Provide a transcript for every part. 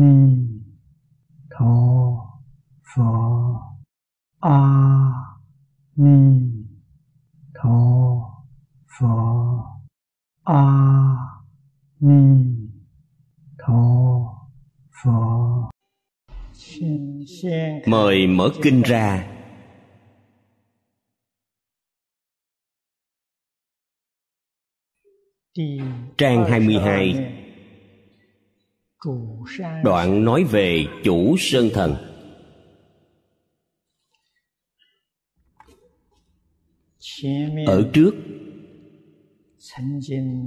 ni tho pho. A ni tho pho. A ni tho pho. Mời mở kinh ra. Trang 22 Đoạn nói về chủ sơn thần. Ở trước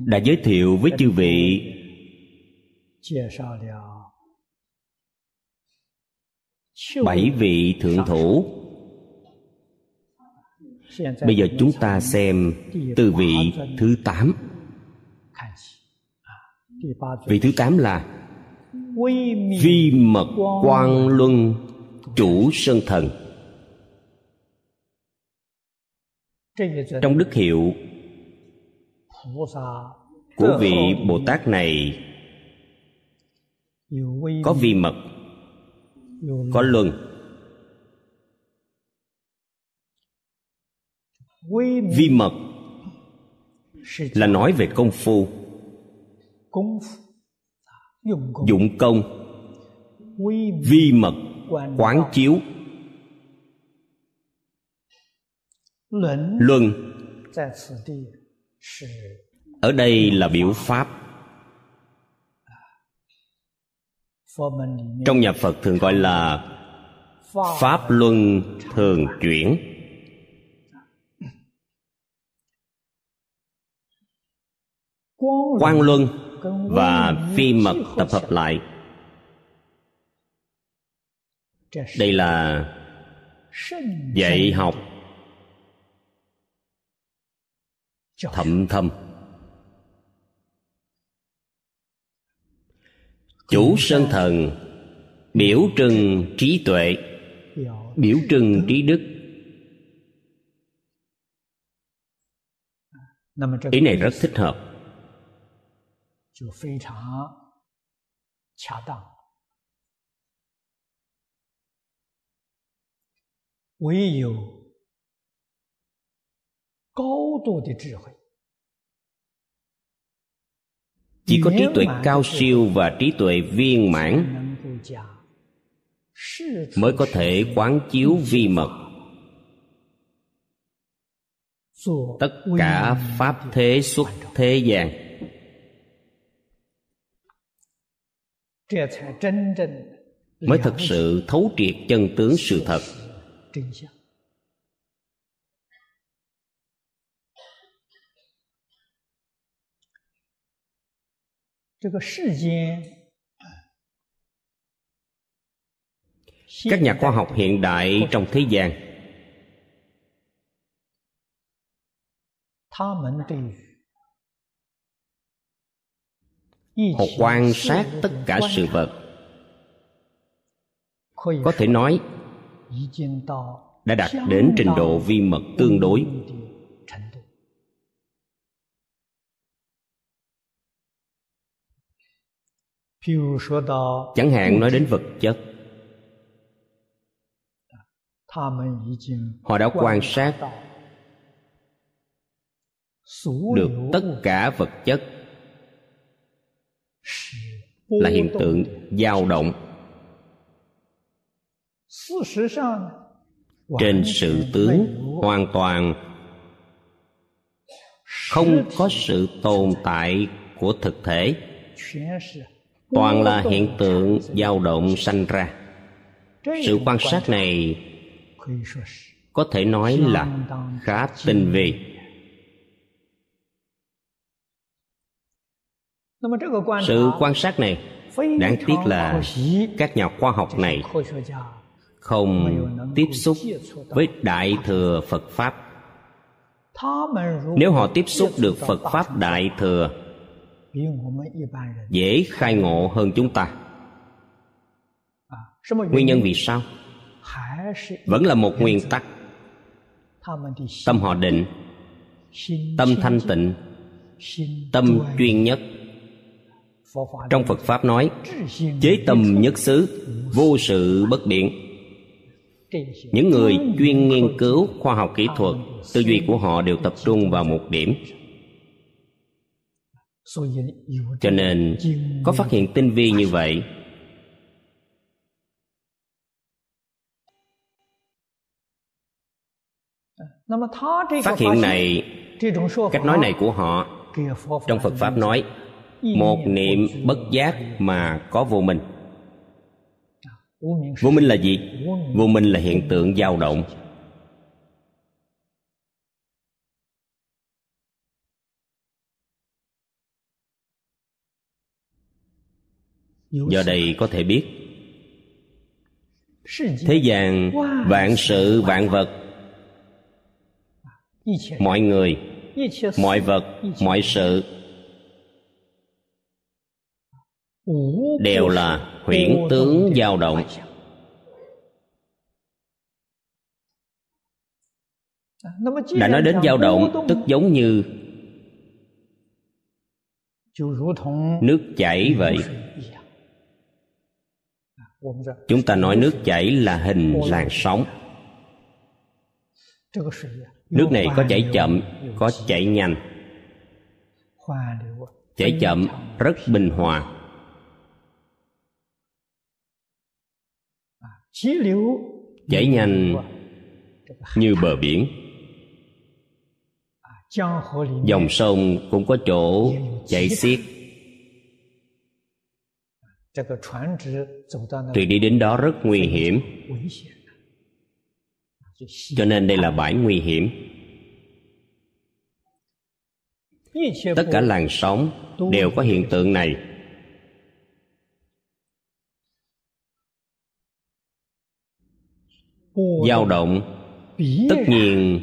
Đã giới thiệu với chư vị. Bảy vị thượng thủ. Bây giờ chúng ta xem từ vị thứ tám. Vị thứ tám là Vi mật quang luân chủ sơn thần. Trong đức hiệu của vị Bồ Tát này có vi mật có luân. Vi mật là nói về công phu dụng công. Vi mật. Quán chiếu. Luân. Ở đây là biểu pháp. Trong nhà phật thường gọi là pháp luân thường chuyển. Quan luân và phi mật tập hợp lại. Đây là dạy học thậm thâm. Chủ sơn thần, biểu trưng trí tuệ, biểu trưng trí đức. Ý này rất thích hợp. 就非常恰当。唯有高度的智慧 chỉ có trí tuệ cao siêu và trí tuệ viên mãn mới có thể quán chiếu vi mật tất cả pháp thế xuất thế gian mới thật sự thấu triệt chân tướng sự thật. Các nhà khoa học hiện đại trong thế gian họ quan sát tất cả sự vật. Có thể nói, đã đạt đến trình độ vi mật tương đối. Chẳng hạn nói đến vật chất. Họ đã quan sát được tất cả vật chất là hiện tượng dao động. Trên sự tướng hoàn toàn. Không có sự tồn tại của thực thể. Toàn là hiện tượng dao động sanh ra. Sự quan sát này có thể nói là khá tinh vi sự quan sát này đáng tiếc là các nhà khoa học này không tiếp xúc với đại thừa phật pháp. Nếu họ tiếp xúc được phật pháp đại thừa dễ khai ngộ hơn chúng ta. Nguyên nhân vì sao? vẫn là một nguyên tắc. Tâm họ định tâm thanh tịnh tâm chuyên nhất trong phật pháp nói, chế tâm nhất xứ, vô sự bất biện. Những người chuyên nghiên cứu khoa học kỹ thuật, tư duy của họ đều tập trung vào một điểm. Cho nên, có phát hiện tinh vi như vậy, phát hiện này, cách nói này của họ, trong phật pháp nói một niệm bất giác mà có vô minh. Vô minh là gì? Vô minh là hiện tượng dao động. Do đây có thể biết, thế gian vạn sự vạn vật, mọi người, mọi vật, mọi sự đều là huyễn tướng dao động. Đã nói đến dao động tức giống như nước chảy vậy. Chúng ta nói nước chảy là hình làn sóng. Nước này có chảy chậm có chảy nhanh. Chảy chậm? rất bình hòa chảy nhanh như bờ biển. Dòng sông cũng có chỗ chảy xiết. Thuyền đi đến đó rất nguy hiểm. cho nên đây là bãi nguy hiểm. Tất cả làn sóng đều có hiện tượng này dao động. tất nhiên.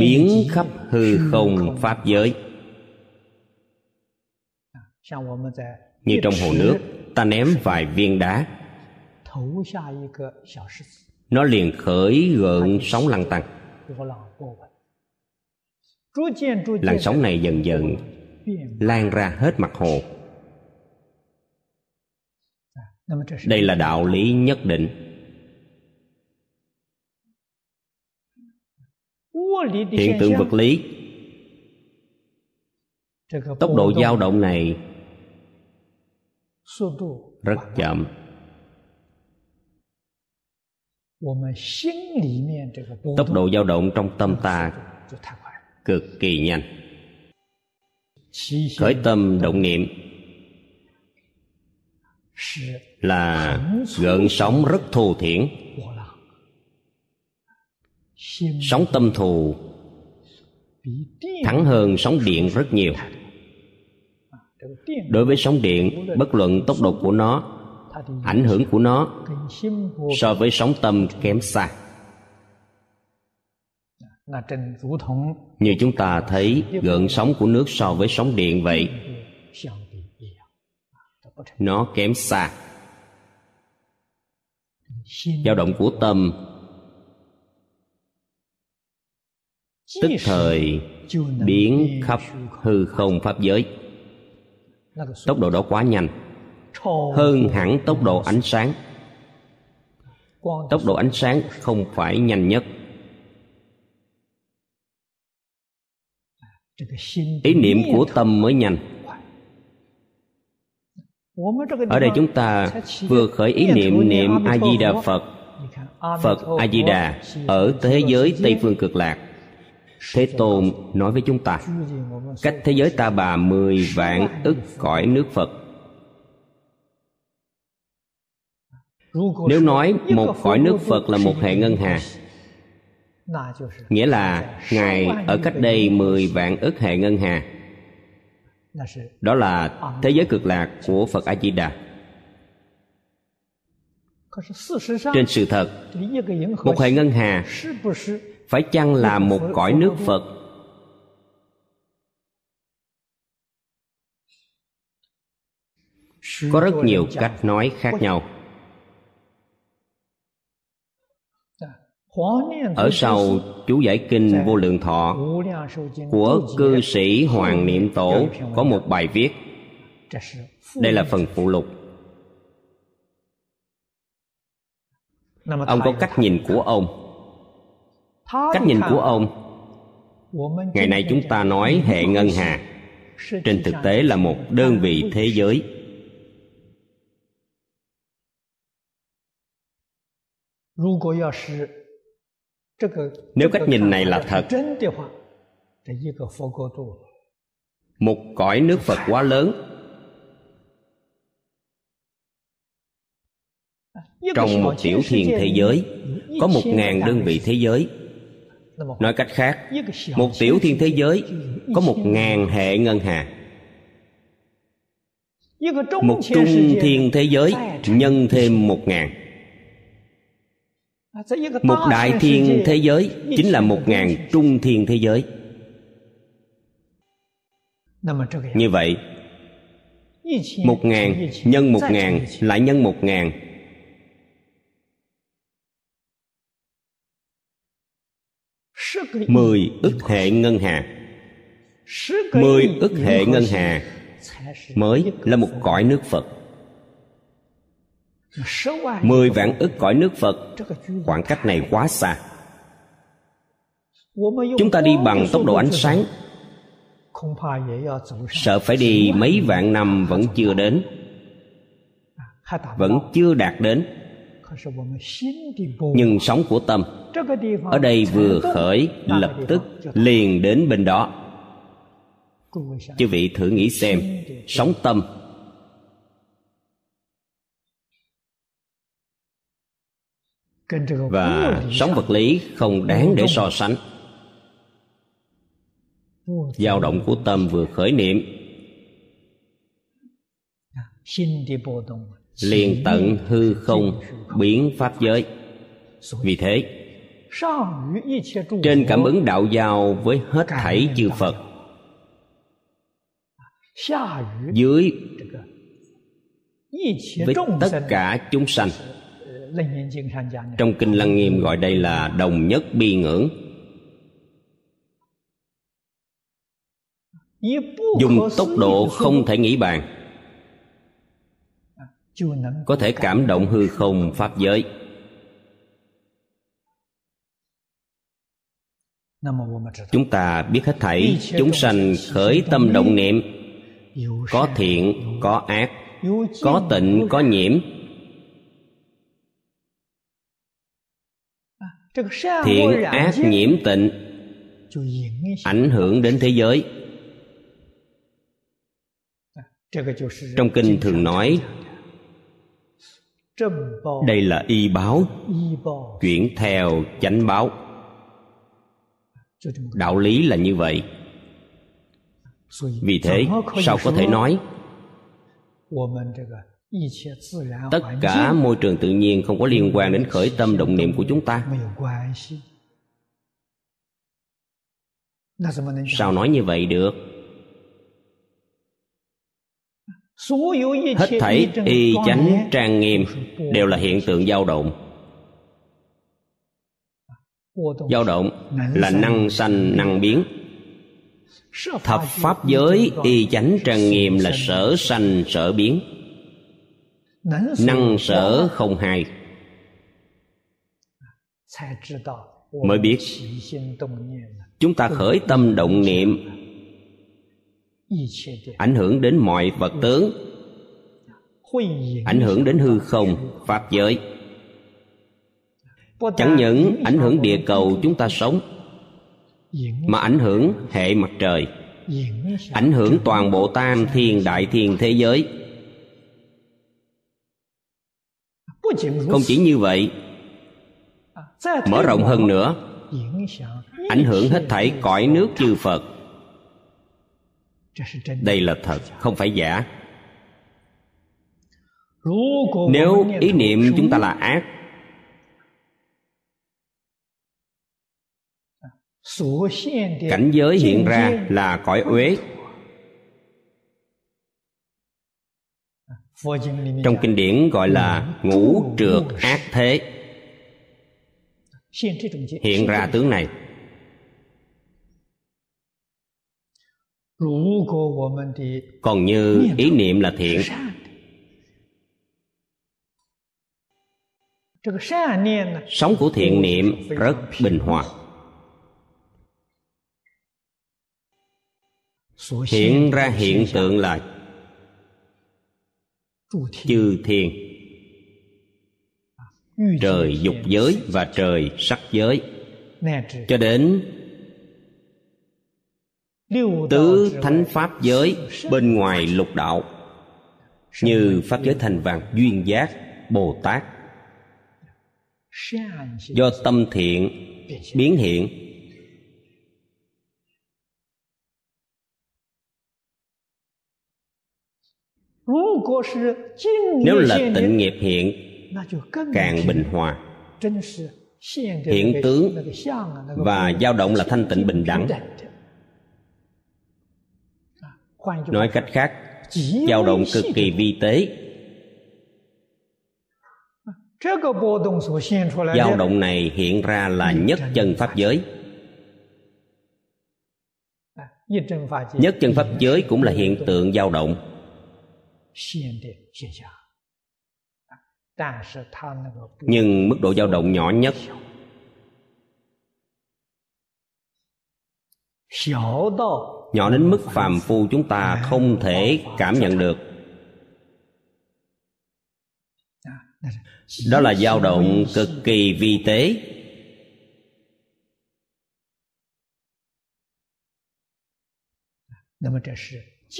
Biến khắp hư không pháp giới. Như trong hồ nước ta ném vài viên đá. Nó liền khởi gợn sóng lăn tăng làn sóng này dần dần lan ra hết mặt hồ đây là đạo lý nhất định. Hiện tượng vật lý, tốc độ dao động này rất chậm. Tốc độ dao động trong tâm ta cực kỳ nhanh. Khởi tâm động niệm là gợn sóng rất thô thiển. Sóng tâm thù. Thắng hơn sóng điện rất nhiều. Đối với sóng điện, bất luận tốc độ của nó, ảnh hưởng của nó so với sóng tâm kém xa. Như chúng ta thấy, gợn sóng của nước so với sóng điện vậy nó kém xa. Dao động của tâm. Tức thời, biến khắp hư không pháp giới. Tốc độ đó quá nhanh. Hơn hẳn tốc độ ánh sáng. Tốc độ ánh sáng không phải nhanh nhất. Ý niệm của tâm mới nhanh ở đây chúng ta vừa khởi ý niệm niệm a di đà phật. Phật a di đà ở thế giới tây phương cực lạc. Thế tôn nói với chúng ta cách thế giới ta bà mười vạn ức cõi nước phật. Nếu nói một cõi nước phật là một hệ ngân hà nghĩa là ngài ở cách đây mười vạn ức hệ ngân hà đó là thế giới cực lạc của phật a di đà trên sự thật một hệ ngân hà phải chăng là một cõi nước phật? Có rất nhiều cách nói khác nhau ở sau chú giải kinh vô lượng thọ của cư sĩ hoàng niệm tổ có một bài viết. Đây là phần phụ lục. Ông có cách nhìn của ông. Cách nhìn của ông. Ngày nay chúng ta nói hệ ngân hà. Trên thực tế là một đơn vị thế giới nếu cách nhìn này là thật, một cõi nước phật quá lớn, trong một tiểu thiên thế giới, có một ngàn đơn vị thế giới. Nói cách khác, một tiểu thiên thế giới có một ngàn hệ ngân hà. Một trung thiên thế giới, nhân thêm một ngàn một đại thiên thế giới chính là một ngàn trung thiên thế giới. Như vậy một ngàn nhân một ngàn lại nhân một ngàn. Mười ức hệ ngân hà. Mười ức hệ ngân hà mới là một cõi nước phật mười vạn ức cõi nước phật. Khoảng cách này quá xa. Chúng ta đi bằng tốc độ ánh sáng. Sợ phải đi mấy vạn năm vẫn chưa đến. Vẫn chưa đạt đến. Nhưng sóng của tâm ở đây vừa khởi lập tức liền đến bên đó. Chư vị thử nghĩ xem sóng tâm và sống vật lý không đáng để so sánh. Dao động của tâm vừa khởi niệm. Liền tận hư không biến pháp giới. Vì thế trên cảm ứng đạo giao với hết thảy chư phật. Dưới với tất cả chúng sanh trong kinh lăng nghiêm gọi đây là đồng nhất bi ngưỡng. Dùng tốc độ không thể nghĩ bàn. Có thể cảm động hư không pháp giới. Chúng ta biết hết thảy. Chúng sanh khởi tâm động niệm. có thiện có ác có tịnh có nhiễm thiện ác nhiễm tịnh. Ảnh hưởng đến thế giới. Trong kinh thường nói đây là y báo. Chuyển theo chánh báo. Đạo lý là như vậy. Vì thế sao có thể nói tất cả môi trường tự nhiên không có liên quan đến khởi tâm động niệm của chúng ta. sao nói như vậy được? Hết thảy y chánh trang nghiêm đều là hiện tượng dao động. Dao động là năng sanh năng biến. Thập pháp giới y chánh trang nghiêm là sở sanh sở biến năng sở không hai. mới biết chúng ta khởi tâm động niệm. ảnh hưởng đến mọi vật tướng ảnh hưởng đến hư không pháp giới. chẳng những ảnh hưởng địa cầu chúng ta sống mà ảnh hưởng hệ mặt trời ảnh hưởng toàn bộ tam thiên đại thiên thế giới không chỉ như vậy, mở rộng hơn nữa, ảnh hưởng hết thảy cõi nước chư phật. Đây là thật, không phải giả. Nếu ý niệm chúng ta là ác, cảnh giới hiện ra là cõi uế. Trong kinh điển gọi là ngũ trượt ác thế. Hiện ra tướng này. Còn như ý niệm là thiện. Sống của thiện niệm rất bình hòa. Hiện ra hiện tượng là chư thiên trời dục giới và trời sắc giới. Cho đến tứ thánh pháp giới bên ngoài lục đạo. Như pháp giới thành vàng duyên giác bồ tát. Do tâm thiện biến hiện nếu là tịnh nghiệp hiện càng bình hòa。hiện tướng và dao động là thanh tịnh bình đẳng。nói cách khác dao động cực kỳ vi tế。dao động này hiện ra là nhất chân pháp giới。nhất chân pháp giới cũng là hiện tượng dao động nhưng mức độ dao động nhỏ nhất nhỏ đến mức phàm phu chúng ta không thể cảm nhận được. Đó là dao động cực kỳ vi tế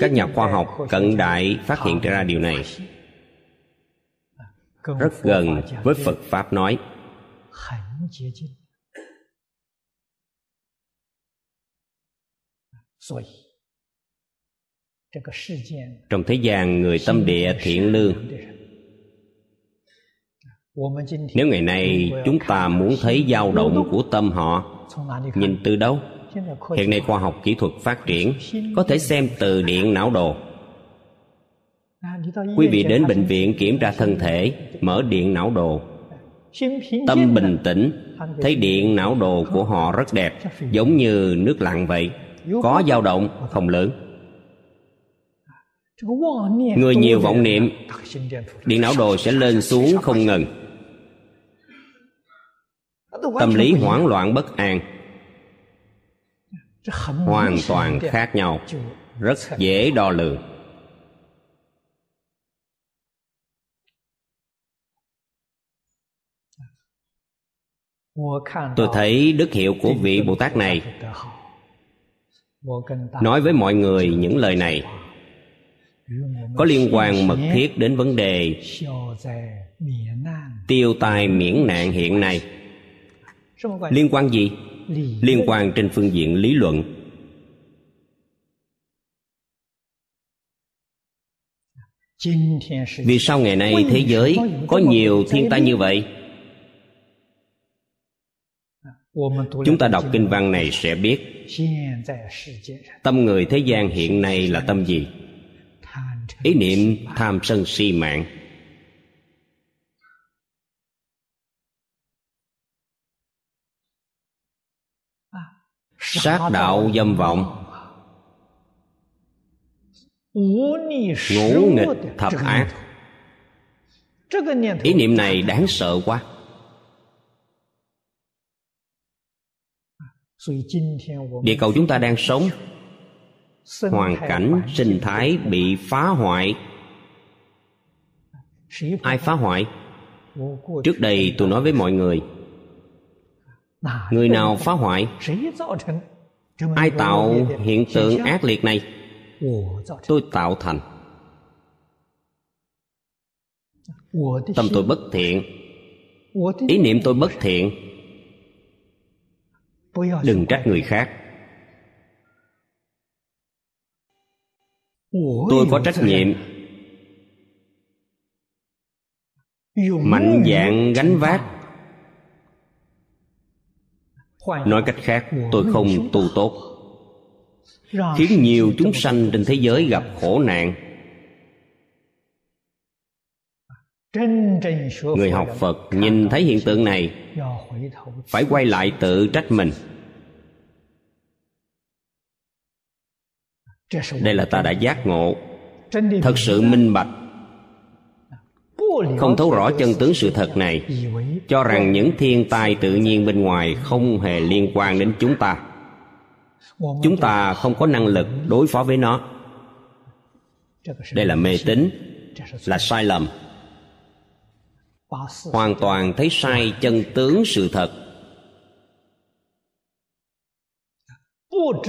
các nhà khoa học cận đại phát hiện ra điều này. Rất gần với phật pháp nói. Trong thế gian, người tâm địa thiện lương. Nếu ngày nay chúng ta muốn thấy dao động của tâm họ, nhìn từ đâu? Hiện nay khoa học kỹ thuật phát triển có thể xem từ điện não đồ. Quý vị đến bệnh viện kiểm tra thân thể, mở điện não đồ. Tâm bình tĩnh, thấy điện não đồ của họ rất đẹp, giống như nước lặng vậy. Có dao động, không lớn. Người nhiều vọng niệm, điện não đồ sẽ lên xuống không ngừng. Tâm lý hoảng loạn bất an hoàn toàn khác nhau. rất dễ đo lường. Tôi thấy đức hiệu của vị bồ tát này nói với mọi người những lời này. Có liên quan mật thiết đến vấn đề tiêu tai miễn nạn hiện nay. Liên quan gì liên quan trên phương diện lý luận. Vì sao ngày nay thế giới có nhiều thiên tai như vậy? Chúng ta đọc kinh văn này sẽ biết. Tâm người thế gian hiện nay là tâm gì? Ý niệm tham sân si mạng. Sát đạo dâm vọng. Ngũ nghịch thập ác. ý niệm này đáng sợ quá. Địa cầu chúng ta đang sống. Hoàn cảnh sinh thái bị phá hoại. Ai phá hoại? Trước đây tôi nói với mọi người người nào phá hoại? ai tạo hiện tượng ác liệt này? Tôi tạo thành. Tâm tôi bất thiện. Ý niệm tôi bất thiện. Đừng trách người khác. Tôi có trách nhiệm. mạnh dạn gánh vác nói cách khác tôi không tu tốt. Khiến nhiều chúng sanh trên thế giới gặp khổ nạn. Người học phật nhìn thấy hiện tượng này phải quay lại tự trách mình. Đây là ta đã giác ngộ. Thật sự minh bạch không thấu rõ chân tướng sự thật này, cho rằng những thiên tai tự nhiên bên ngoài không hề liên quan đến chúng ta. Chúng ta không có năng lực đối phó với nó. Đây là mê tín, là sai lầm. Hoàn toàn thấy sai chân tướng sự thật.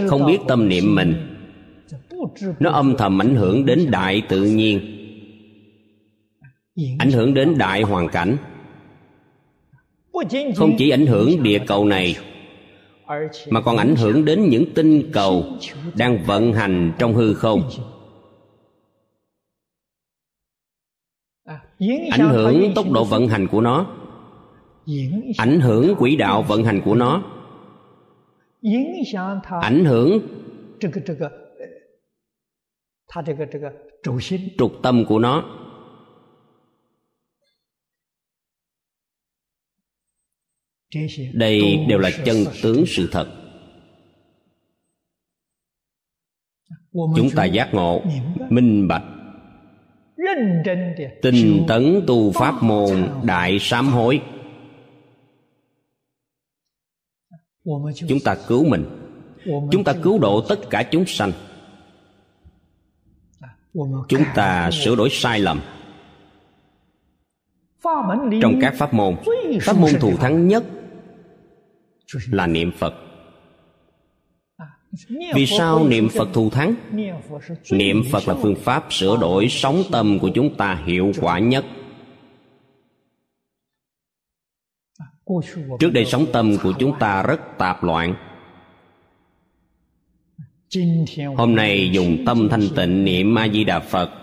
Không biết tâm niệm mình, nó âm thầm ảnh hưởng đến đại tự nhiên ảnh hưởng đến đại hoàn cảnh không chỉ ảnh hưởng địa cầu này mà còn ảnh hưởng đến những tinh cầu đang vận hành trong hư không ảnh hưởng tốc độ vận hành của nó ảnh hưởng quỹ đạo vận hành của nó ảnh hưởng trục tâm của nó đây đều là chân tướng sự thật. Chúng ta giác ngộ minh bạch tinh tấn tu pháp môn đại sám hối. Chúng ta cứu mình. chúng ta cứu độ tất cả chúng sanh. Chúng ta sửa đổi sai lầm. Trong các pháp môn pháp môn thù thắng nhất là niệm phật. Vì sao niệm phật thù thắng? Niệm phật là phương pháp sửa đổi sóng tâm của chúng ta hiệu quả nhất. Trước đây sóng tâm của chúng ta rất tạp loạn. Hôm nay dùng tâm thanh tịnh niệm a di đà phật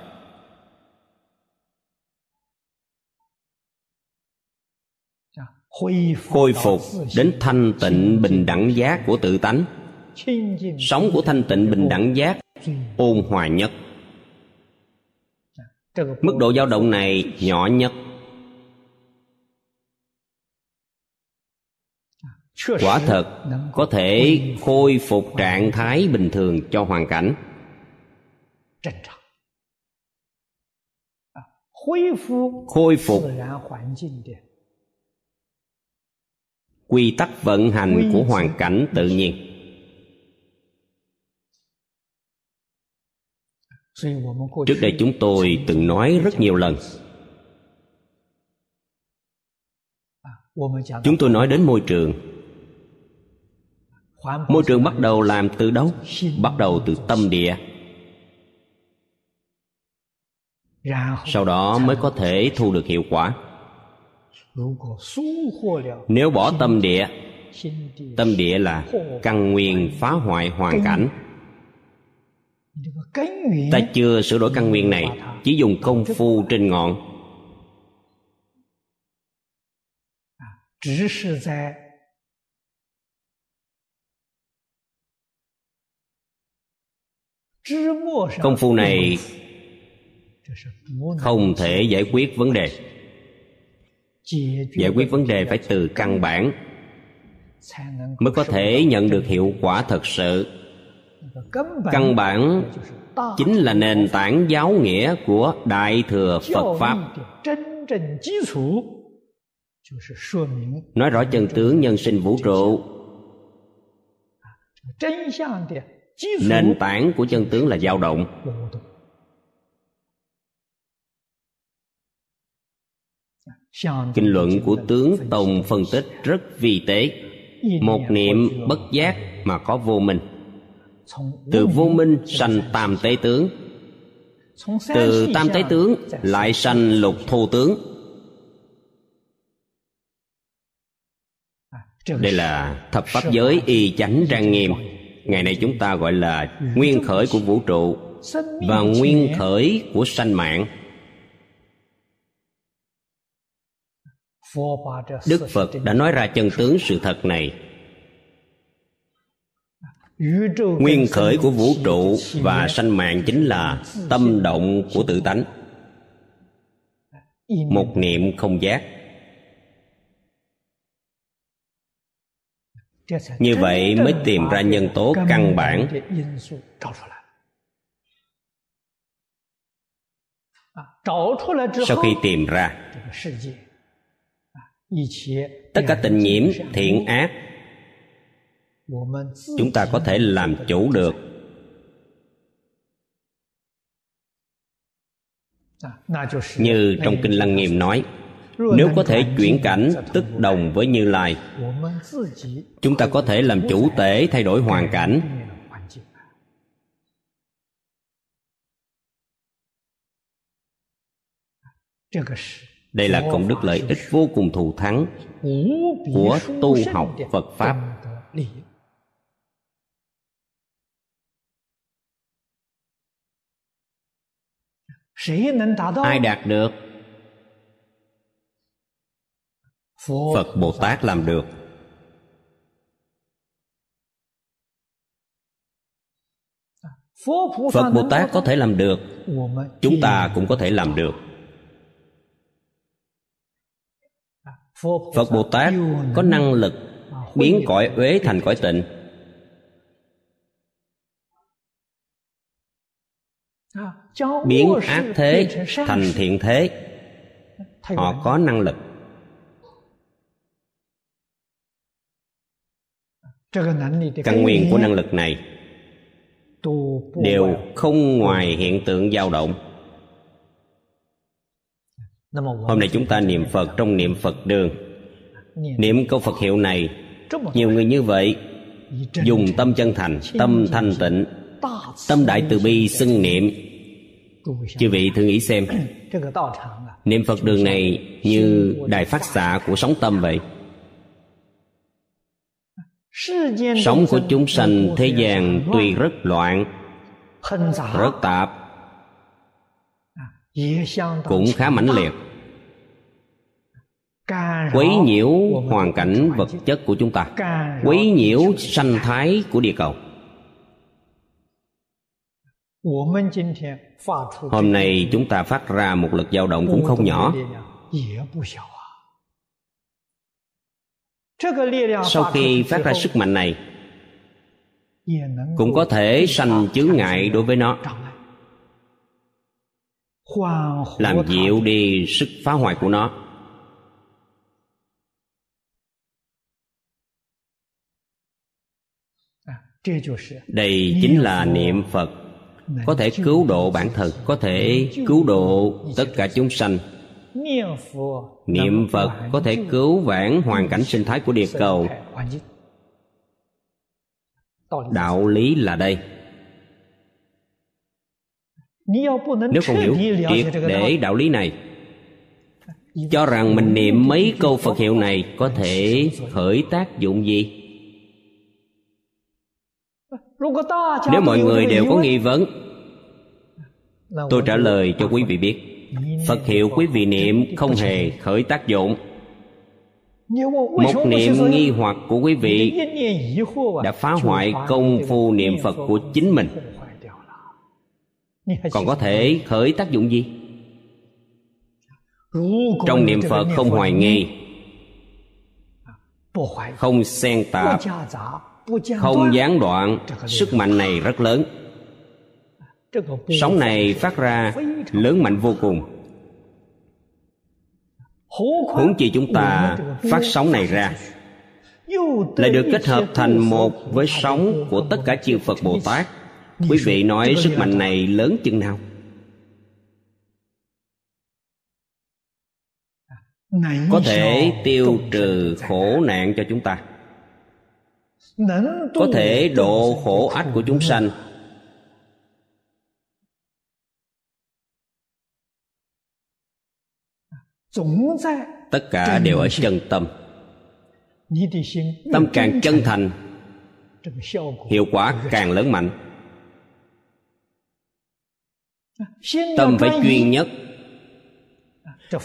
khôi phục đến thanh tịnh bình đẳng giác của tự tánh. Sống của thanh tịnh bình đẳng giác ôn hòa nhất. Mức độ dao động này nhỏ nhất. Quả thật, có thể khôi phục trạng thái bình thường cho hoàn cảnh. Khôi phục quy tắc vận hành của hoàn cảnh tự nhiên. Trước đây chúng tôi từng nói rất nhiều lần. Chúng tôi nói đến môi trường. Môi trường bắt đầu làm từ đâu? bắt đầu từ tâm địa. sau đó mới có thể thu được hiệu quả nếu bỏ tâm địa tâm địa là căn nguyên phá hoại hoàn cảnh. Ta chưa sửa đổi căn nguyên này chỉ dùng công phu trên ngọn. Công phu này không thể giải quyết vấn đề giải quyết vấn đề phải từ căn bản mới có thể nhận được hiệu quả thật sự. Căn bản chính là nền tảng giáo nghĩa của đại thừa phật pháp. Nói rõ chân tướng nhân sinh vũ trụ. Nền tảng của chân tướng là dao động kinh luận của tướng tông phân tích rất vi tế. Một niệm bất giác mà có vô minh. Từ vô minh sanh tam tế tướng. Từ tam tế tướng lại sanh lục thô tướng. Đây là thập pháp giới y chánh trang nghiêm. Ngày nay chúng ta gọi là nguyên khởi của vũ trụ và nguyên khởi của sanh mạng. Đức phật đã nói ra chân tướng sự thật này. Nguyên khởi của vũ trụ và sanh mạng chính là tâm động của tự tánh. Một niệm không giác. Như vậy mới tìm ra nhân tố căn bản. Sau khi tìm ra tất cả tình nhiễm, thiện ác, chúng ta có thể làm chủ được. Như trong kinh lăng nghiêm nói, nếu có thể chuyển cảnh tức đồng với như lai, chúng ta có thể làm chủ tể thay đổi hoàn cảnh đây là công đức lợi ích vô cùng thù thắng của tu học phật pháp. Ai đạt được? Phật bồ tát làm được. Phật bồ tát có thể làm được. Chúng ta cũng có thể làm được. Phật bồ tát có năng lực biến cõi uế thành cõi tịnh. Biến ác thế thành thiện thế. Họ có năng lực. Căn nguyên của năng lực này đều không ngoài hiện tượng dao động hôm nay chúng ta niệm phật trong niệm phật đường. Niệm câu phật hiệu này nhiều người như vậy dùng tâm chân thành tâm thanh tịnh tâm đại từ bi xưng niệm. chư vị thử nghĩ xem. Niệm phật đường này như đài phát xạ của sóng tâm vậy. Sống của chúng sanh thế gian tuy rất loạn rất tạp cũng khá mãnh liệt. Quấy nhiễu hoàn cảnh vật chất của chúng ta. Quấy nhiễu sanh thái của địa cầu. Hôm nay chúng ta phát ra một lực dao động cũng không nhỏ. Sau khi phát ra sức mạnh này, cũng có thể sanh chướng ngại đối với nó làm dịu đi sức phá hoại của nó. Đây chính là niệm phật. Có thể cứu độ bản thân có thể cứu độ tất cả chúng sanh. Niệm phật có thể cứu vãn hoàn cảnh sinh thái của địa cầu. đạo lý là đây nếu không hiểu triệt để đạo lý này. Cho rằng mình niệm mấy câu phật hiệu này có thể khởi tác dụng gì? Nếu mọi người đều có nghi vấn tôi trả lời cho quý vị biết phật hiệu quý vị niệm không hề khởi tác dụng. Một niệm nghi hoặc của quý vị đã phá hoại công phu niệm phật của chính mình còn có thể khởi tác dụng gì? Trong niệm phật không hoài nghi. Không xen tạp. không gián đoạn. Sức mạnh này rất lớn. Sóng này phát ra lớn mạnh vô cùng. Huống chi chúng ta phát sóng này ra. Lại được kết hợp thành một với sóng của tất cả chư phật bồ tát quý vị nói sức mạnh này lớn chừng nào? Có thể tiêu trừ khổ nạn cho chúng ta. Có thể độ khổ ách của chúng sanh. Tất cả đều ở chân tâm. Tâm càng chân thành hiệu quả càng lớn mạnh tâm phải chuyên nhất.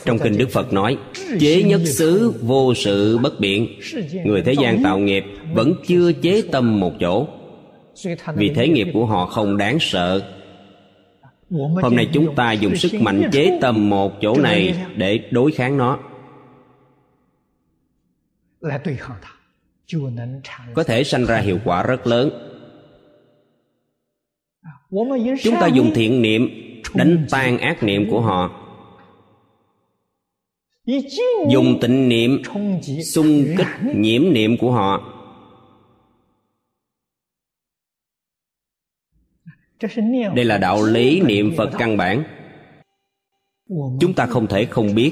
Trong kinh đức phật nói chế nhất xứ vô sự bất biện. Người thế gian tạo nghiệp vẫn chưa chế tâm một chỗ. Vì thế nghiệp của họ không đáng sợ. Hôm nay chúng ta dùng sức mạnh chế tâm một chỗ này để đối kháng nó. Có thể sanh ra hiệu quả rất lớn. Chúng ta dùng thiện niệm đánh tan ác niệm của họ. Dùng tịnh niệm, xung kích nhiễm niệm của họ. Đây là đạo lý niệm phật căn bản. Chúng ta không thể không biết.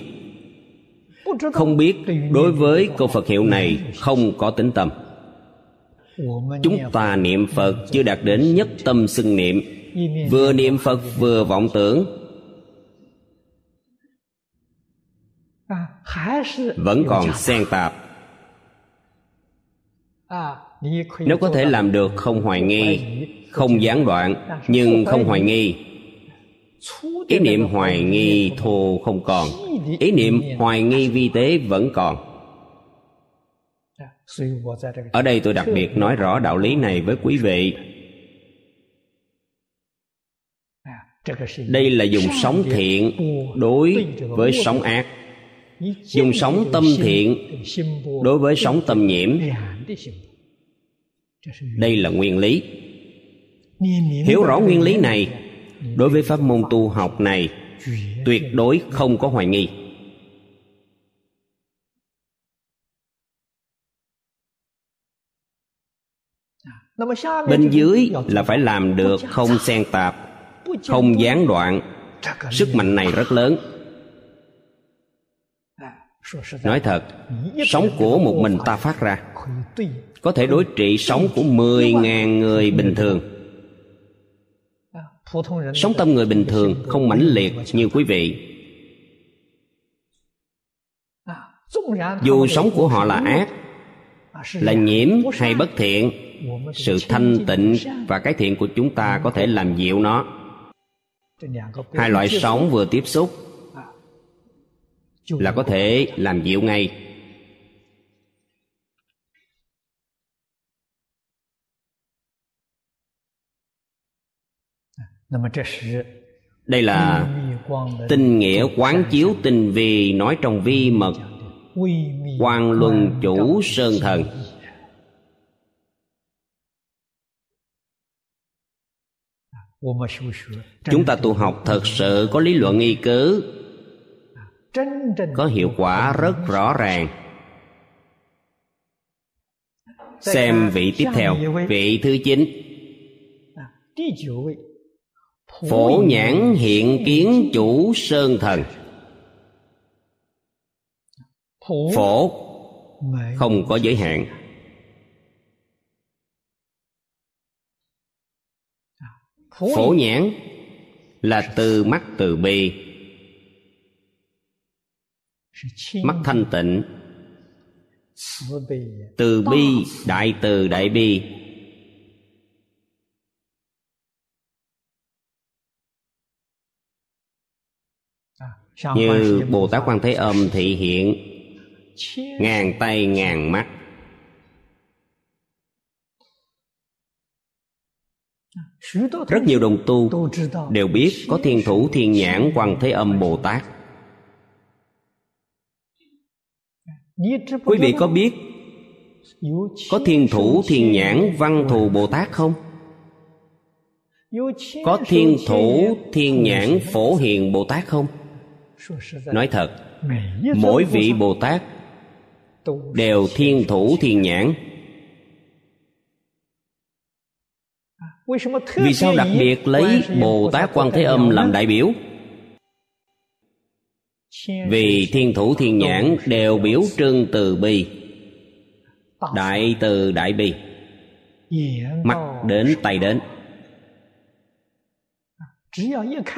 Không biết đối với câu phật hiệu này không có tính tâm. Chúng ta niệm phật chưa đạt đến nhất tâm xưng niệm vừa niệm phật vừa vọng tưởng. Vẫn còn xen tạp. Nếu có thể làm được không hoài nghi không gián đoạn nhưng không hoài nghi. Ý niệm hoài nghi thô không còn. ý niệm hoài nghi vi tế vẫn còn. Ở đây tôi đặc biệt nói rõ đạo lý này với quý vị đây là dùng sống thiện đối với sống ác. Dùng sống tâm thiện đối với sống tâm nhiễm. đây là nguyên lý. Hiểu rõ nguyên lý này đối với pháp môn tu học này tuyệt đối không có hoài nghi. Bên dưới là phải làm được không xen tạp không gián đoạn. Sức mạnh này rất lớn. Nói thật sống của một mình ta phát ra, có thể đối trị sống của mười ngàn người bình thường. Sống tâm người bình thường không mãnh liệt như quý vị. Dù sống của họ là ác, là nhiễm hay bất thiện, sự thanh tịnh và cái thiện của chúng ta có thể làm dịu nó hai loại sóng vừa tiếp xúc là có thể làm dịu ngay. Đây là tinh nghĩa quán chiếu tinh vi nói trong vi mật quan luân chủ sơn thần. Chúng ta tu học thật sự có lý luận y cứ. Có hiệu quả rất rõ ràng. Xem vị tiếp theo vị thứ chín. Phổ nhãn hiện kiến chủ sơn thần. Phổ không có giới hạn phổ nhãn là từ mắt từ bi. Mắt thanh tịnh. Từ bi đại từ đại bi. Như bồ tát quan thế âm thị hiện ngàn tay ngàn mắt rất nhiều đồng tu đều biết có thiên thủ, thiên nhãn quan thế âm bồ tát quý vị có biết có thiên thủ, thiên nhãn, văn thù bồ tát không? Có thiên thủ, thiên nhãn, phổ hiền bồ tát không? Nói thật, mỗi vị bồ tát đều thiên thủ, thiên nhãn. Vì sao đặc biệt lấy bồ tát quan thế âm làm đại biểu? vì thiên thủ thiên nhãn đều biểu trưng từ bi. Đại từ đại bi. Mắt đến tay đến.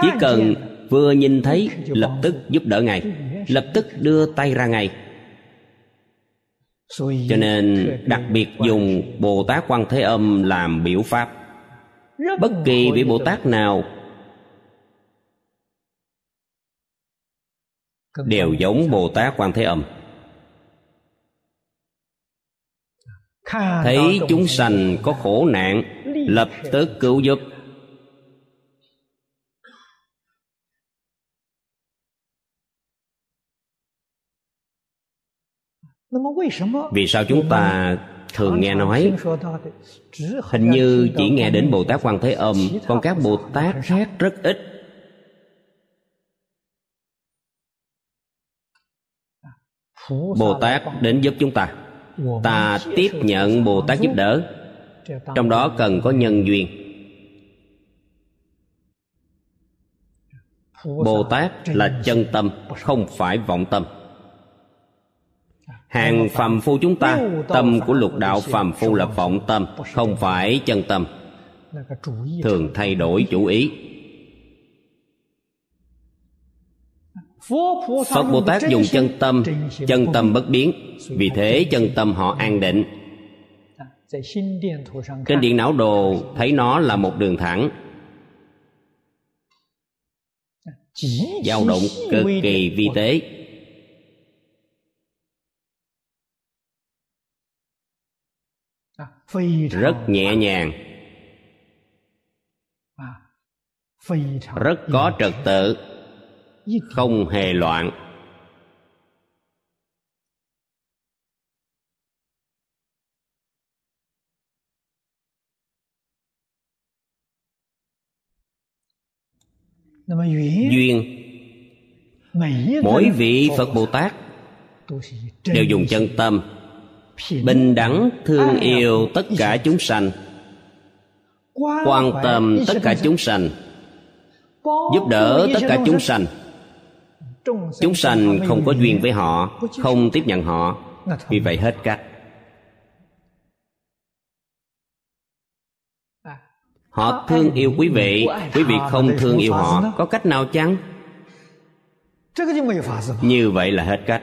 Chỉ cần vừa nhìn thấy lập tức giúp đỡ ngài. Lập tức đưa tay ra ngay cho nên đặc biệt dùng bồ tát quan thế âm làm biểu pháp bất kỳ vị bồ tát nào đều giống bồ tát quan thế âm. Thấy chúng sanh có khổ nạn lập tức cứu giúp. Vì sao chúng ta thường nghe nói, hình như chỉ nghe đến bồ tát quan thế âm, còn các bồ tát khác rất ít. Bồ tát đến giúp chúng ta. Ta tiếp nhận bồ tát giúp đỡ. Trong đó cần có nhân duyên. Bồ tát là chân tâm, không phải vọng tâm hàng phàm phu chúng ta tâm của lục đạo phàm phu là vọng tâm không phải chân tâm. Thường thay đổi chủ ý. Phật bồ tát dùng chân tâm chân tâm bất biến. Vì thế chân tâm họ an định. Trên điện não đồ thấy nó là một đường thẳng. Dao động cực kỳ vi tế rất nhẹ nhàng. Rất có trật tự. Không hề loạn. Duyên. Mỗi vị phật bồ tát đều dùng chân tâm bình đẳng thương yêu tất cả chúng sanh. Quan tâm tất cả chúng sanh. Giúp đỡ tất cả chúng sanh. Chúng sanh không có duyên với họ không tiếp nhận họ. Vì vậy hết cách. Họ thương yêu quý vị quý vị không thương yêu họ. có cách nào chăng? Như vậy là hết cách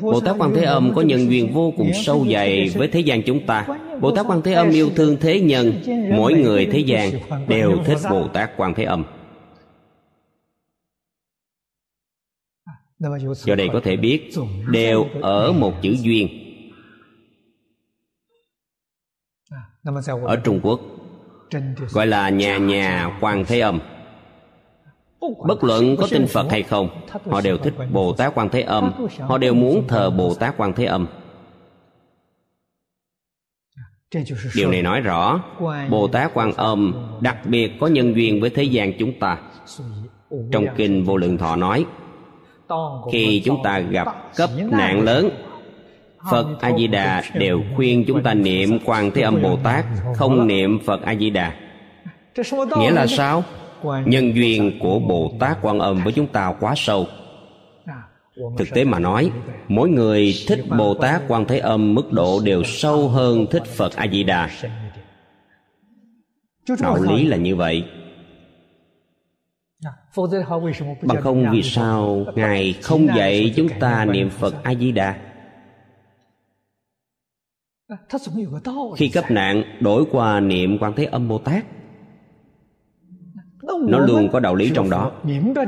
Bồ Tát Quan Thế Âm có nhân duyên vô cùng sâu dày với thế gian chúng ta. Bồ Tát Quan Thế Âm yêu thương thế nhân. Mỗi người thế gian đều thích Bồ Tát Quan Thế Âm. Do đây có thể biết, Đều ở một chữ duyên. Ở Trung Quốc, Gọi là nhà nhà Quan Thế Âm bất luận có tin phật hay không họ đều thích bồ tát quan thế âm. Họ đều muốn thờ bồ tát quan thế âm. Điều này nói rõ bồ tát quan âm đặc biệt có nhân duyên với thế gian chúng ta. Trong kinh vô lượng thọ nói khi chúng ta gặp cấp nạn lớn phật a di đà đều khuyên chúng ta niệm quan thế âm bồ tát không niệm phật a di đà nghĩa là sao nhân duyên của bồ tát quan âm với chúng ta quá sâu. Thực tế mà nói mỗi người thích bồ tát quan thế âm mức độ đều sâu hơn thích phật a di đà đạo lý là như vậy. Bằng không vì sao ngài không dạy chúng ta niệm phật a di đà khi cấp nạn đổi qua niệm quan thế âm bồ tát nó luôn có đạo lý trong đó.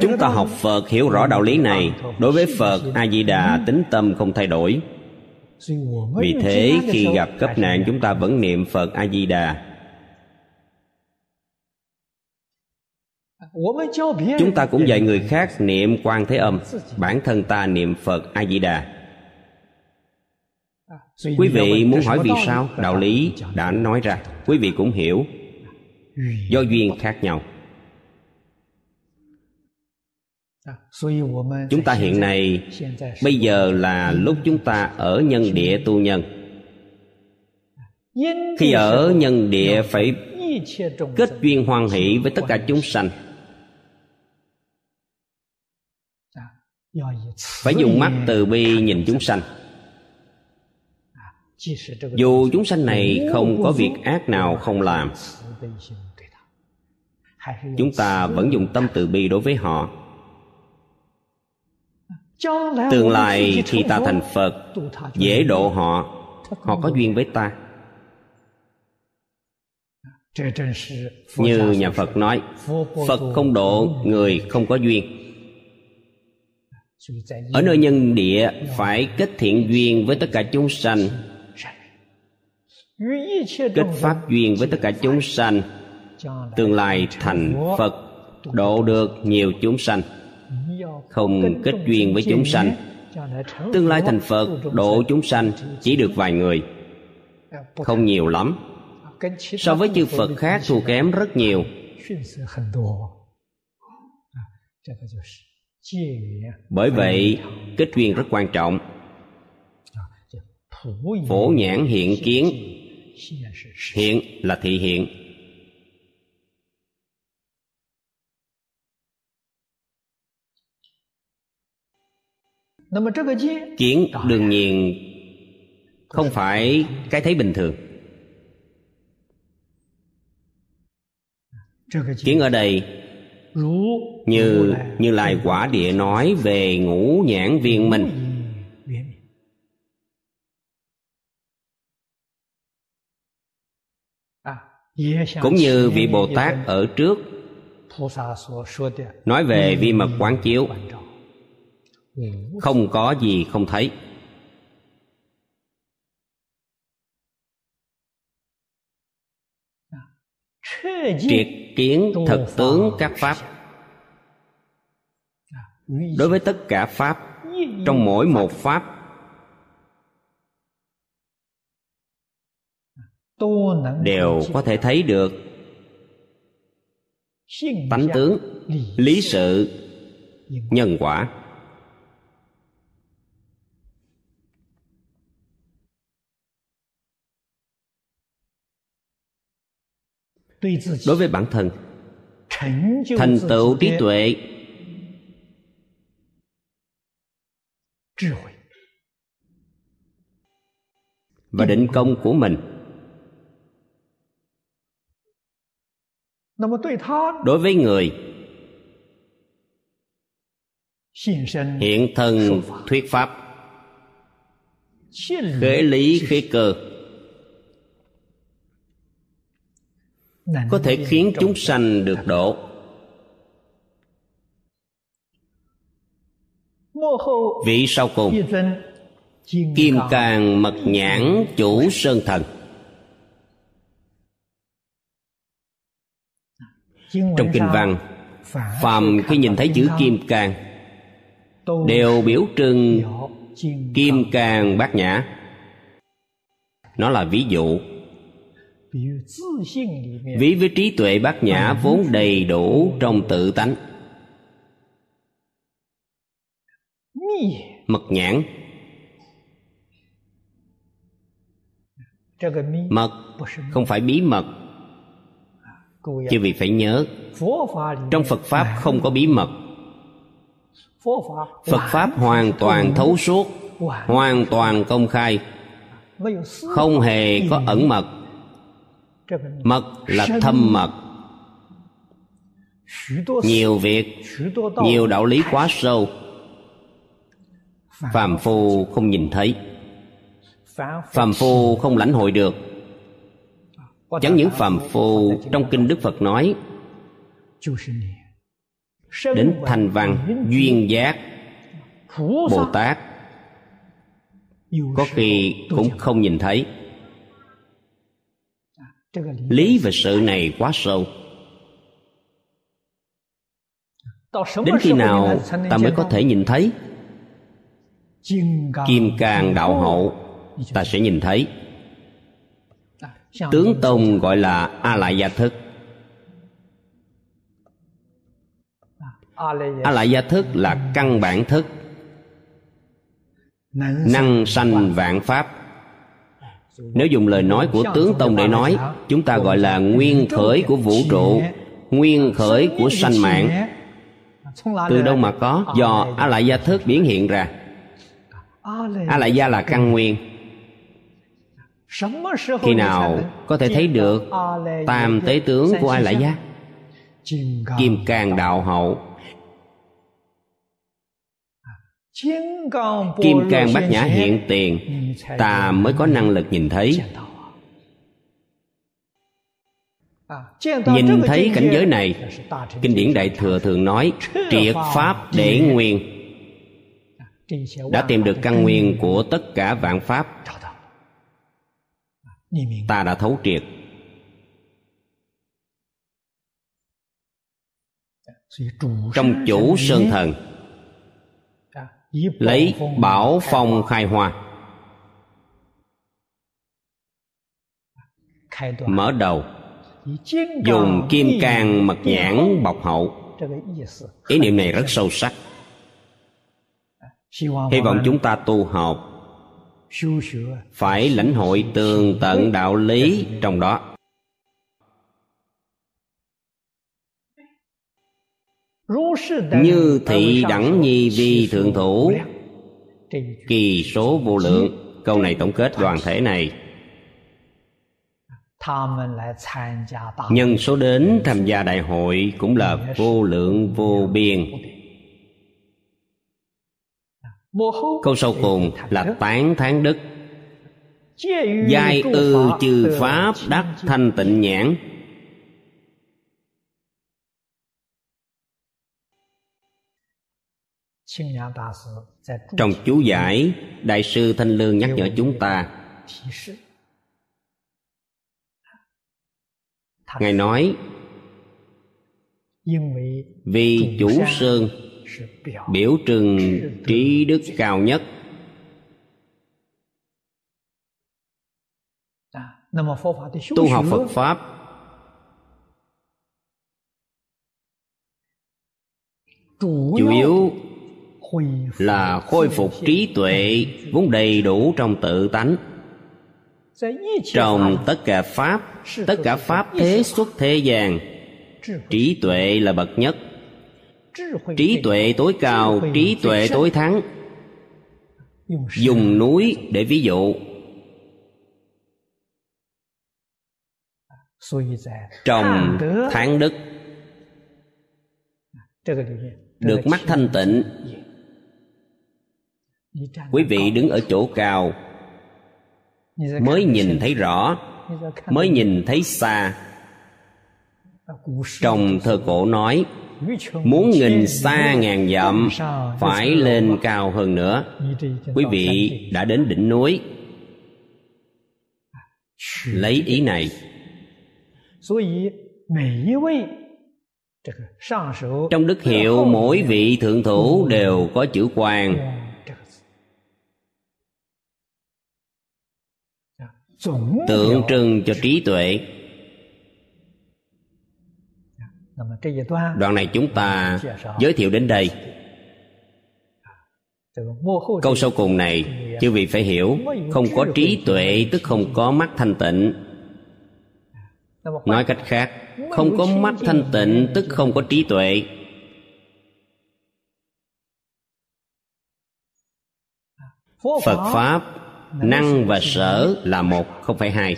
chúng ta học phật hiểu rõ đạo lý này. Đối với phật a di đà tính tâm không thay đổi. Vì thế khi gặp cấp nạn chúng ta vẫn niệm phật a di đà chúng ta cũng dạy người khác niệm quan thế âm. Bản thân ta niệm phật a di đà quý vị muốn hỏi vì sao? đạo lý đã nói ra. Quý vị cũng hiểu. Do duyên khác nhau chúng ta hiện nay bây giờ là lúc chúng ta ở nhân địa tu nhân. Khi ở nhân địa phải kết duyên hoan hỷ với tất cả chúng sanh. Phải dùng mắt từ bi nhìn chúng sanh. Dù chúng sanh này không có việc ác nào không làm chúng ta vẫn dùng tâm từ bi đối với họ tương lai khi ta thành phật, dễ độ họ họ có duyên với ta. Như nhà phật nói, phật không độ người không có duyên. Ở nơi nhân địa phải kết thiện duyên với tất cả chúng sanh. Kết pháp duyên với tất cả chúng sanh. Tương lai thành phật, độ được nhiều chúng sanh không kết duyên với chúng sanh. tương lai thành phật độ chúng sanh chỉ được vài người. Không nhiều lắm. So với chư phật khác thua kém rất nhiều. Bởi vậy kết duyên rất quan trọng. Phổ nhãn hiện kiến. hiện là thị hiện kiến đương nhiên không phải cái thấy bình thường. Kiến ở đây như như lai quả địa nói về ngũ nhãn viên minh cũng như vị bồ tát ở trước nói về vi mật quán chiếu không có gì không thấy. Triệt kiến thực tướng các pháp. Đối với tất cả pháp, trong mỗi một pháp, đều có thể thấy được tánh tướng, lý sự, nhân quả. Đối với bản thân thành tựu trí tuệ. Và định công của mình. Đối với người hiện thân thuyết pháp. Khế lý khế cơ có thể khiến chúng sanh được độ. Vị sau cùng kim càng mật nhãn chủ sơn thần. Trong kinh văn phàm khi nhìn thấy chữ kim càng đều biểu trưng kim càng bát nhã. Nó là ví dụ ví với trí tuệ bát nhã vốn đầy đủ trong tự tánh. Mật nhãn. Mật không phải bí mật. Chứ vì phải nhớ trong phật pháp không có bí mật. Phật pháp hoàn toàn thấu suốt hoàn toàn công khai. Không hề có ẩn mật mật là thâm mật. Nhiều việc nhiều đạo lý quá sâu. Phàm phu không nhìn thấy. Phàm phu không lãnh hội được. Chẳng những phàm phu trong kinh đức phật nói đến thành văn duyên giác bồ tát có khi cũng không nhìn thấy lý và sự này quá sâu. đến khi nào ta mới có thể nhìn thấy? Kim cang đạo hậu ta sẽ nhìn thấy. Tướng tông gọi là a lại gia thức a lại gia thức là căn bản thức năng sanh vạn pháp nếu dùng lời nói của tướng tông để nói, chúng ta gọi là nguyên khởi của vũ trụ, nguyên khởi của sanh mạng. Từ đâu mà có? Do a lại gia thức biến hiện ra. A lại gia là căn nguyên. Khi nào có thể thấy được tam tế tướng của a lại gia kim càng đạo hậu. Kim cang bát nhã hiện tiền ta mới có năng lực nhìn thấy. Nhìn thấy cảnh giới này kinh điển đại thừa thường nói triệt pháp để nguyên. Đã tìm được căn nguyên của tất cả vạn pháp. Ta đã thấu triệt. Trong chủ sơn thần lấy bảo phong khai hoa. Mở đầu. Dùng kim cang mật nhãn bọc hậu. Ý niệm này rất sâu sắc. Hy vọng chúng ta tu học. Phải lãnh hội tường tận đạo lý trong đó. Như thị đẳng nhi vi thượng thủ, kỳ số vô lượng. Câu này tổng kết đoàn thể này. Nhân số đến tham gia đại hội cũng là vô lượng vô biên. Câu sau cùng là tán thán đức. Giai ư chư pháp đắc thanh tịnh nhãn. Trong chú giải đại sư thanh lương nhắc nhở chúng ta. ngài nói vì chủ sơn biểu trưng trí đức cao nhất. tu học phật pháp. chủ yếu là khôi phục trí tuệ, vốn đầy đủ trong tự tánh. Trong tất cả pháp, tất cả pháp thế xuất thế gian, trí tuệ là bậc nhất. Trí tuệ tối cao, trí tuệ tối thắng. Dùng núi để ví dụ. Trong tháng đức, được mắt thanh tịnh quý vị đứng ở chỗ cao mới nhìn thấy rõ mới nhìn thấy xa. Trong thơ cổ nói muốn nghìn xa ngàn dặm phải lên cao hơn nữa. Quý vị đã đến đỉnh núi. Lấy ý này. Trong đức hiệu mỗi vị thượng thủ đều có chữ quan tượng trưng cho trí tuệ. Đoạn này chúng ta giới thiệu đến đây. Câu sau cùng này chư vị phải hiểu không có trí tuệ tức không có mắt thanh tịnh. Nói cách khác không có mắt thanh tịnh tức không có trí tuệ. Phật pháp năng và sở là một, không phải hai.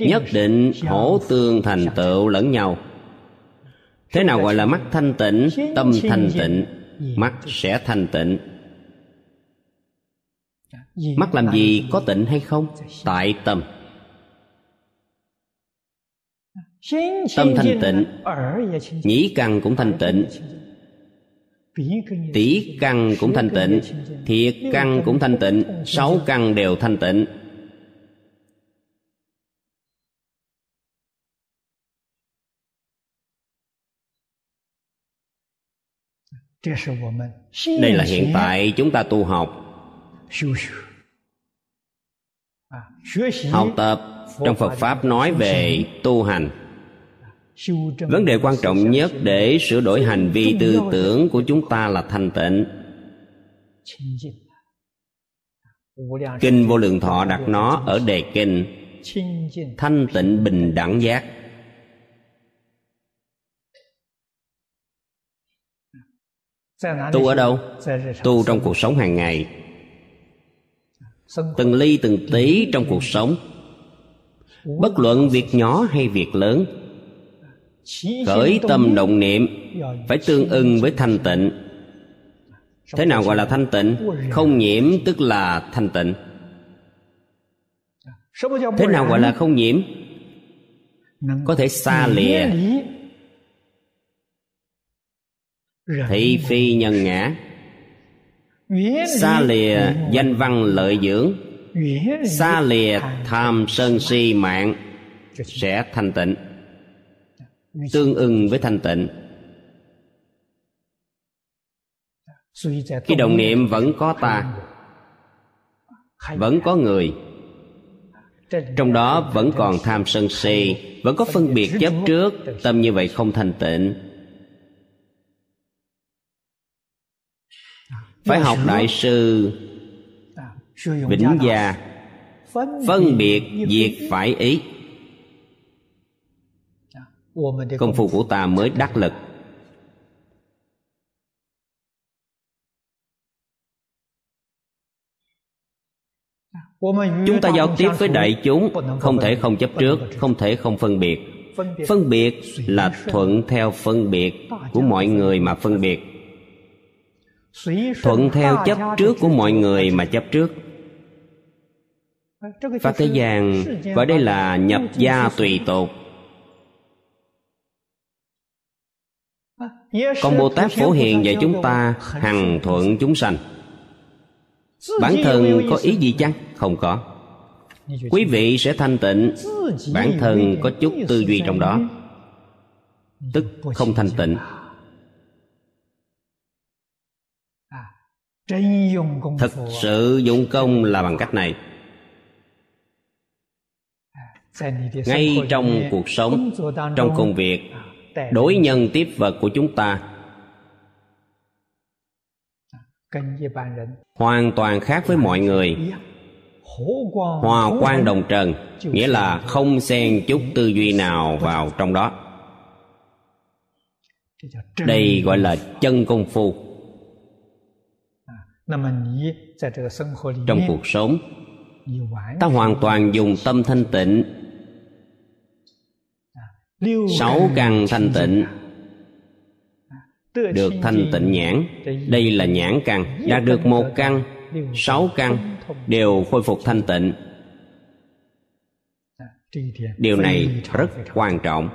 Nhất định hỗ tương thành tựu lẫn nhau. Thế nào gọi là mắt thanh tịnh, tâm thanh tịnh? Mắt sẽ thanh tịnh. Mắt làm gì, có tịnh hay không? Tại tâm. Tâm thanh tịnh, nhĩ căn cũng thanh tịnh tỷ căn cũng thanh tịnh, thiệt căn cũng thanh tịnh, sáu căn đều thanh tịnh. Đây là hiện tại chúng ta tu học. Học tập trong phật pháp nói về tu hành vấn đề quan trọng nhất để sửa đổi hành vi tư tưởng của chúng ta là thanh tịnh. Kinh vô lượng thọ đặt nó ở đề kinh, thanh tịnh bình đẳng giác. Tu ở đâu? Tu trong cuộc sống hàng ngày. Từng ly từng tí trong cuộc sống. Bất luận việc nhỏ hay việc lớn khởi tâm động niệm, phải tương ưng với thanh tịnh. Thế nào gọi là thanh tịnh? Không nhiễm, tức là thanh tịnh. Thế nào gọi là không nhiễm? Có thể xa lìa. Thị phi nhân ngã. Xa lìa danh văn lợi dưỡng. Xa lìa tham sân si mạng sẽ thanh tịnh tương ưng với thanh tịnh. Khi đồng niệm vẫn có ta, vẫn có người. Trong đó vẫn còn tham sân si, vẫn có phân biệt chấp trước, tâm như vậy không thành tịnh. Phải học đại sư, vĩnh gia, phân biệt diệt phải ý công phu của ta mới đắc lực. Chúng ta giao tiếp với đại chúng không thể không chấp trước không thể không phân biệt. Phân biệt là thuận theo phân biệt của mọi người mà phân biệt. Thuận theo chấp trước của mọi người mà chấp trước. Pháp thế gian gọi đây là nhập gia tùy tục còn bồ tát phổ hiền dạy chúng ta hằng thuận chúng sanh. Bản thân có ý gì chăng? Không có. Quý vị sẽ thanh tịnh. Bản thân có chút tư duy trong đó. Tức không thanh tịnh. Thật sự dụng công là bằng cách này. Ngay trong cuộc sống trong công việc đối nhân tiếp vật của chúng ta. Hoàn toàn khác với mọi người. hòa quan đồng trần nghĩa là không xen chút tư duy nào vào trong đó. đây gọi là chân công phu. Trong cuộc sống ta hoàn toàn dùng tâm thanh tịnh sáu căn thanh tịnh. Được thanh tịnh nhãn. đây là nhãn căn. Đạt được một căn sáu căn đều khôi phục thanh tịnh. Điều này rất quan trọng.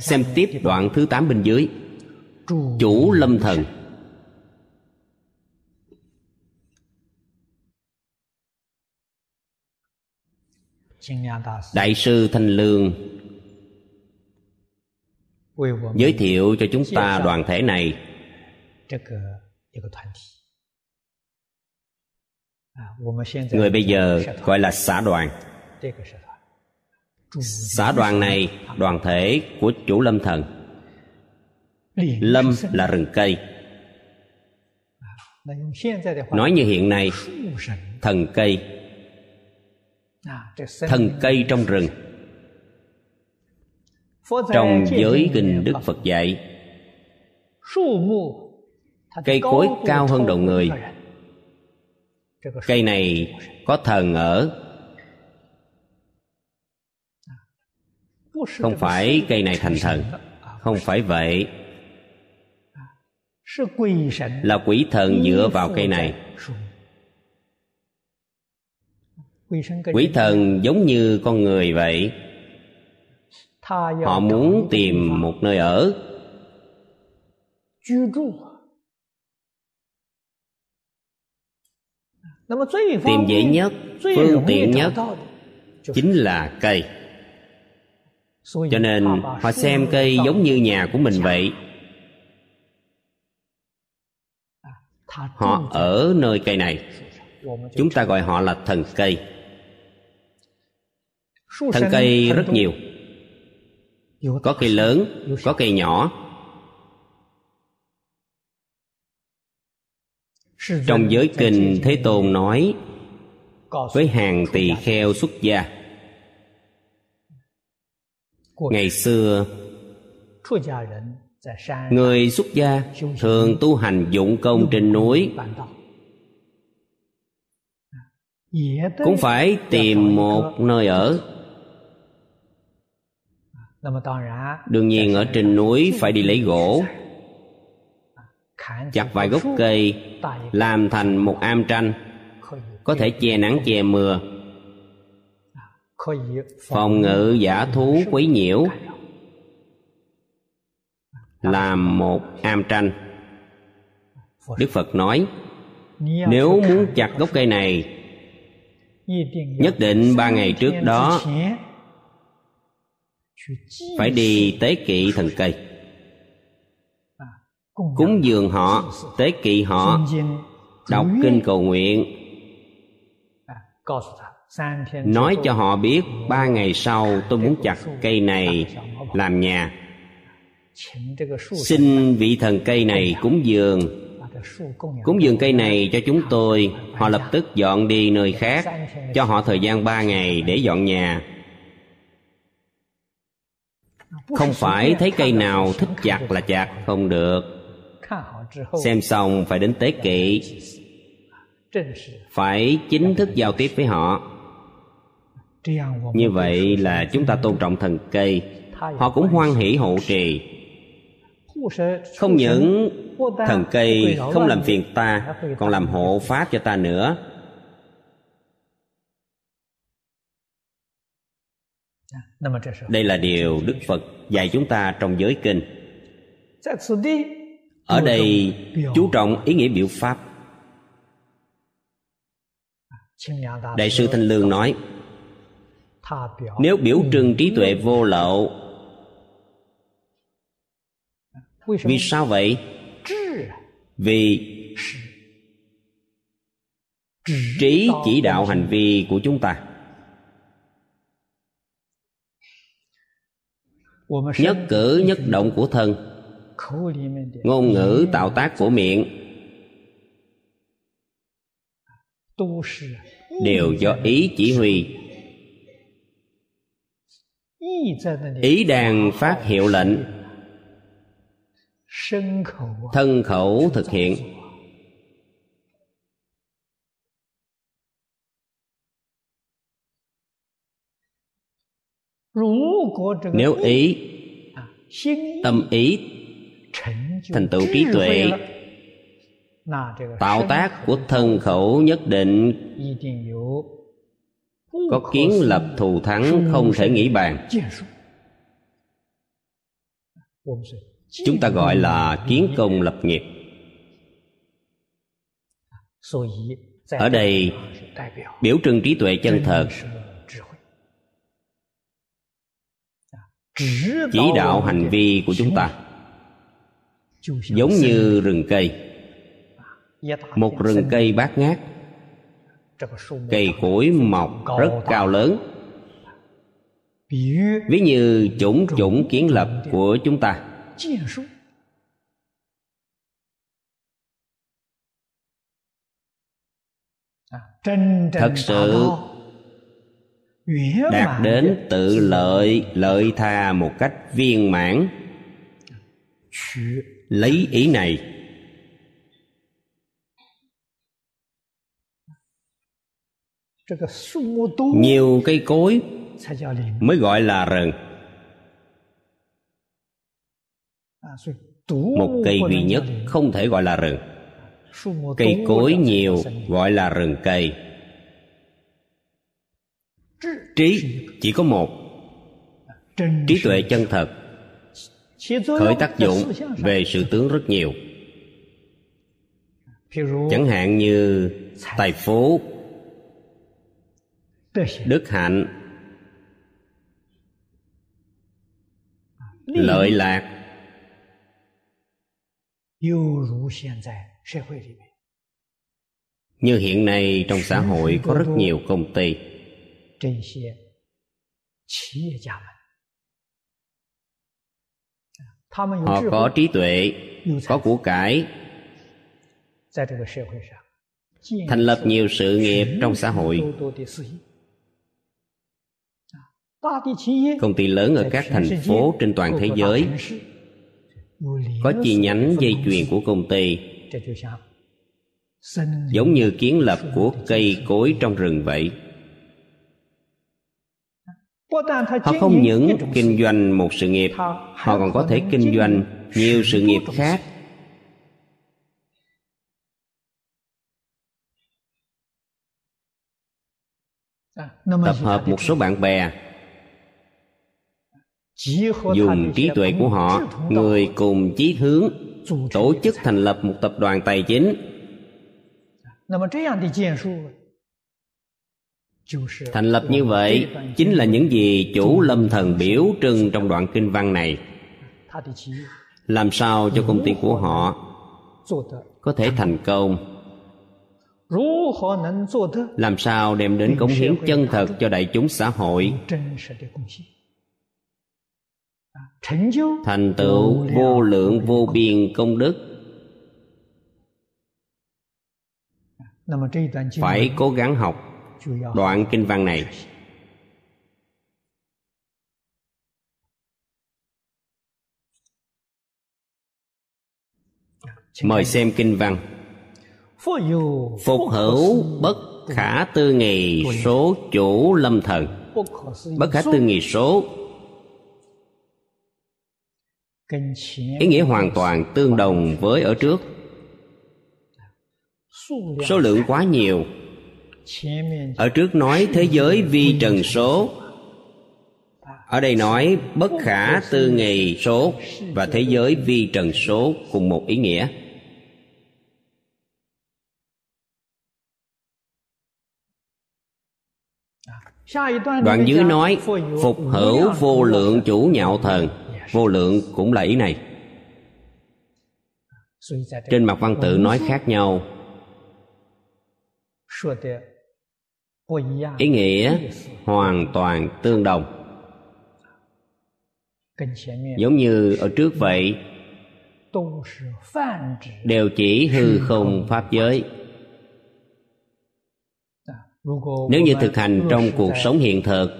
Xem tiếp đoạn thứ tám bên dưới. Chủ lâm thần đại sư thanh lương giới thiệu cho chúng ta đoàn thể này. người bây giờ gọi là xã đoàn. Xã đoàn này đoàn thể của chủ lâm thần. Lâm là rừng cây. Nói như hiện nay thần cây thần cây trong rừng. Trong giới kinh đức phật dạy cây cối cao hơn đầu người. cây này có thần ở. Không phải cây này thành thần. Không phải vậy. Là quỷ thần dựa vào cây này quỷ thần giống như con người vậy. Họ muốn tìm một nơi ở. Tìm dễ nhất phương tiện nhất chính là cây. Cho nên họ xem cây giống như nhà của mình vậy. Họ ở nơi cây này. Chúng ta gọi họ là thần cây thân cây rất nhiều. Có cây lớn có cây nhỏ. Trong giới kinh thế tôn nói với hàng tỳ kheo xuất gia. Ngày xưa người xuất gia thường tu hành dụng công trên núi. cũng phải tìm một nơi ở đương nhiên ở trên núi phải đi lấy gỗ. chặt vài gốc cây làm thành một am tranh. Có thể che nắng che mưa. Phòng ngự giả thú quấy nhiễu. làm một am tranh. Đức phật nói nếu muốn chặt gốc cây này nhất định ba ngày trước đó phải đi tế kỵ thần cây. Cúng dường họ, tế kỵ họ. Đọc kinh cầu nguyện. Nói cho họ biết, ba ngày sau tôi muốn chặt cây này làm nhà. Xin vị thần cây này cúng dường. Cúng dường cây này cho chúng tôi. Họ lập tức dọn đi nơi khác, cho họ thời gian ba ngày để dọn nhà không phải thấy cây nào thích chặt là chặt không được. Xem xong phải đến tế kỵ. Phải chính thức giao tiếp với họ. Như vậy là chúng ta tôn trọng thần cây. Họ cũng hoan hỷ hộ trì. Không những thần cây không làm phiền ta còn làm hộ pháp cho ta nữa đây là điều đức phật dạy chúng ta trong giới kinh. Ở đây chú trọng ý nghĩa biểu pháp. Đại sư thanh lương nói nếu biểu trưng trí tuệ vô lậu vì sao vậy? Vì trí chỉ đạo hành vi của chúng ta nhất cử nhất động của thân. ngôn ngữ tạo tác của miệng. Đều do ý chỉ huy. Ý đang phát hiệu lệnh. Thân khẩu thực hiện nếu ý, tâm ý, thành tựu trí tuệ, tạo tác của thân khẩu nhất định, có kiến lập thù thắng không thể nghĩ bàn. Chúng ta gọi là kiến công lập nghiệp. Ở đây, biểu trưng trí tuệ chân thật chỉ đạo hành vi của chúng ta. Giống như rừng cây. Một rừng cây bát ngát. Cây cối mọc rất cao lớn. Ví như chủng chủng kiến lập của chúng ta. Thật sự đạt đến tự lợi lợi tha một cách viên mãn. Lấy ý này. Nhiều cây cối mới gọi là rừng một cây duy nhất không thể gọi là rừng cây cối nhiều gọi là rừng cây trí chỉ có một. Trí tuệ chân thật. Khởi tác dụng về sự tướng rất nhiều. Chẳng hạn như tài phú, đức hạnh, lợi lạc. Như hiện nay trong xã hội có rất nhiều công ty họ có trí tuệ có của cải. thành lập nhiều sự nghiệp trong xã hội. công ty lớn ở các thành phố trên toàn thế giới có chi nhánh dây chuyền của công ty. giống như kiến lập của cây cối trong rừng vậy họ không những kinh doanh một sự nghiệp họ còn có thể kinh doanh nhiều sự nghiệp khác. tập hợp một số bạn bè. Dùng trí tuệ của họ người cùng chí hướng tổ chức thành lập một tập đoàn tài chính thành lập như vậy chính là những gì chủ lâm thần biểu trưng trong đoạn kinh văn này. Làm sao cho công ty của họ có thể thành công? Làm sao đem đến cống hiến chân thật cho đại chúng xã hội? Thành tựu vô lượng vô biên công đức. Phải cố gắng học đoạn kinh văn này. Mời xem kinh văn. Phục hữu bất khả tư nghì số chủ lâm thần bất khả tư nghì số. Ý nghĩa hoàn toàn tương đồng với ở trước. Số lượng quá nhiều ở trước nói thế giới vi trần số. Ở đây nói bất khả tư nghì số và thế giới vi trần số cùng một ý nghĩa. Đoạn dưới nói phục hữu vô lượng chủ nhạo thần. Vô lượng cũng là ý này. Trên mặt văn tự nói khác nhau ý nghĩa hoàn toàn tương đồng. Giống như ở trước vậy, đều chỉ hư không pháp giới. Nếu như thực hành trong cuộc sống hiện thực,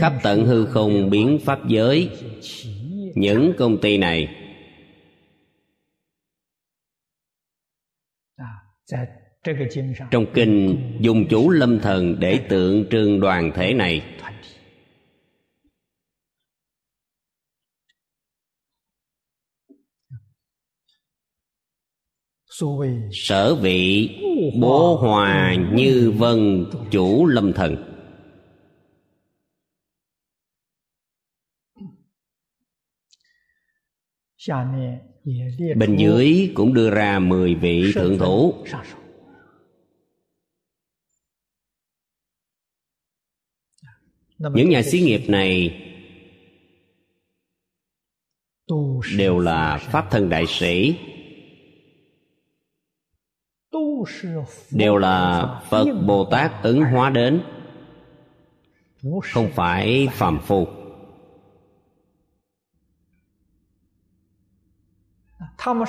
khắp tận hư không biến pháp giới, những công ty này trong kinh dùng chủ lâm thần để tượng trưng đoàn thể này. Sở vị bố hòa như vân chủ lâm thần bên dưới cũng đưa ra mười vị thượng thủ. Những nhà xí nghiệp này đều là pháp thân đại sĩ. Đều là phật bồ tát ứng hóa đến. Không phải phàm phu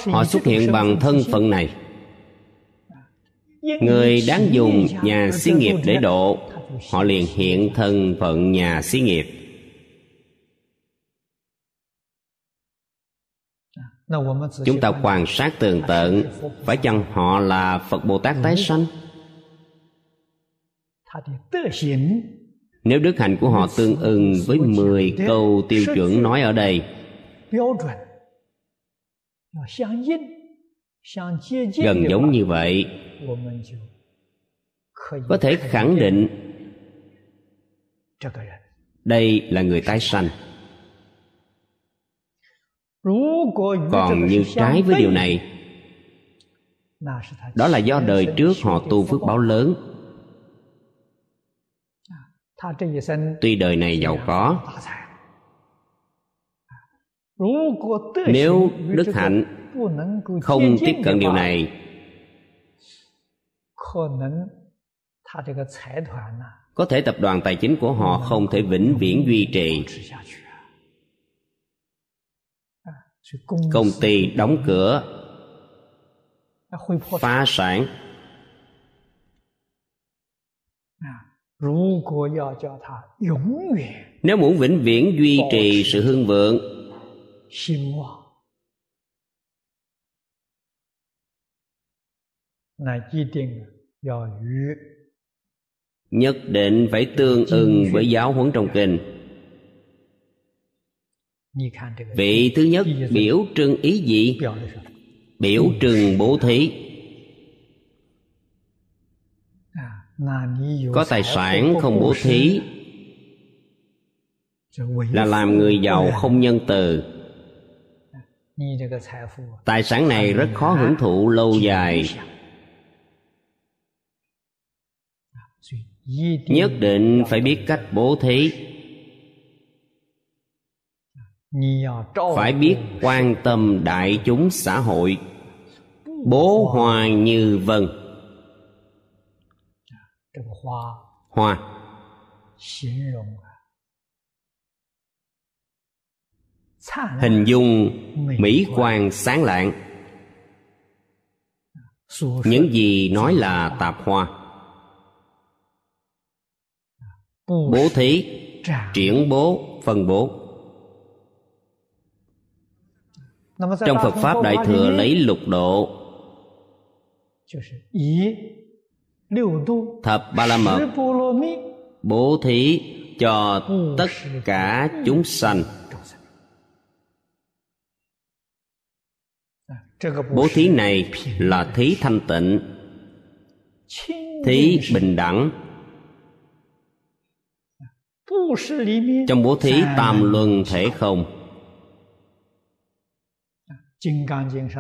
họ xuất hiện bằng thân phận này. Người đáng dùng nhà xí nghiệp để độ. họ liền hiện thân phận nhà xí nghiệp. Chúng ta quan sát tường tận. Phải chăng họ là phật bồ tát tái sanh? Nếu đức hạnh của họ tương ưng với 10 câu tiêu chuẩn nói ở đây gần giống như vậy có thể khẳng định đây là người tái sanh còn như trái với điều này đó là do đời trước họ tu phước báo lớn。tuy đời này giàu có nếu đức hạnh không tiếp cận điều này có thể tập đoàn tài chính của họ không thể vĩnh viễn duy trì. Công ty đóng cửa phá sản. Nếu muốn vĩnh viễn duy trì sự hưng vượng nhất định phải tương ưng với giáo huấn trong kinh. Vị thứ nhất biểu trưng ý gì biểu trưng bố thí. Có tài sản không bố thí. là làm người giàu không nhân từ tài sản này rất khó hưởng thụ lâu dài. Nhất định phải biết cách bố thí. Phải biết quan tâm đại chúng xã hội. Bố hoa như vân hoa hình dung mỹ quan sáng lạng. Những gì nói là tạp hoa. Bố thí, triển bố, phân bố. Trong phật pháp đại thừa lấy lục độ. Thập ba la mật. Bố thí cho tất cả chúng sanh. Bố thí này là thí thanh tịnh, thí bình đẳng. Trong bố thí tam luân thể không?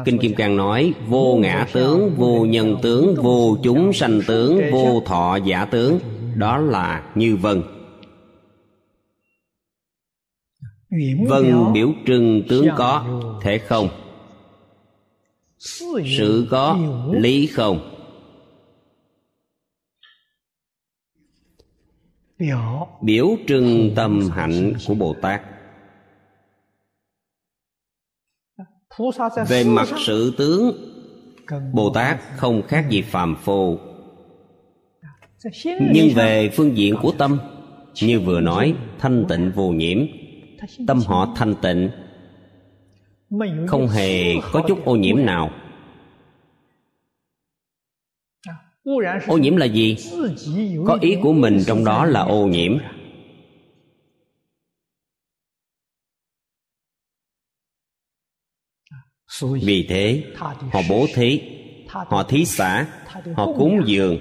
Kinh kim cang nói, vô ngã tướng, vô nhân tướng, vô chúng sanh tướng, vô thọ giả tướng. Đó là như vân. Vân biểu trưng tướng có thể không? Sự có lý không? Biểu trưng tâm hạnh của bồ tát. Về mặt sự tướng bồ tát không khác gì phàm phu. Nhưng về phương diện của tâm như vừa nói thanh tịnh vô nhiễm. Tâm họ thanh tịnh không hề có chút ô nhiễm nào. Ô nhiễm là gì? Có ý của mình trong đó là ô nhiễm. Vì thế họ bố thí họ thí xả họ cúng dường.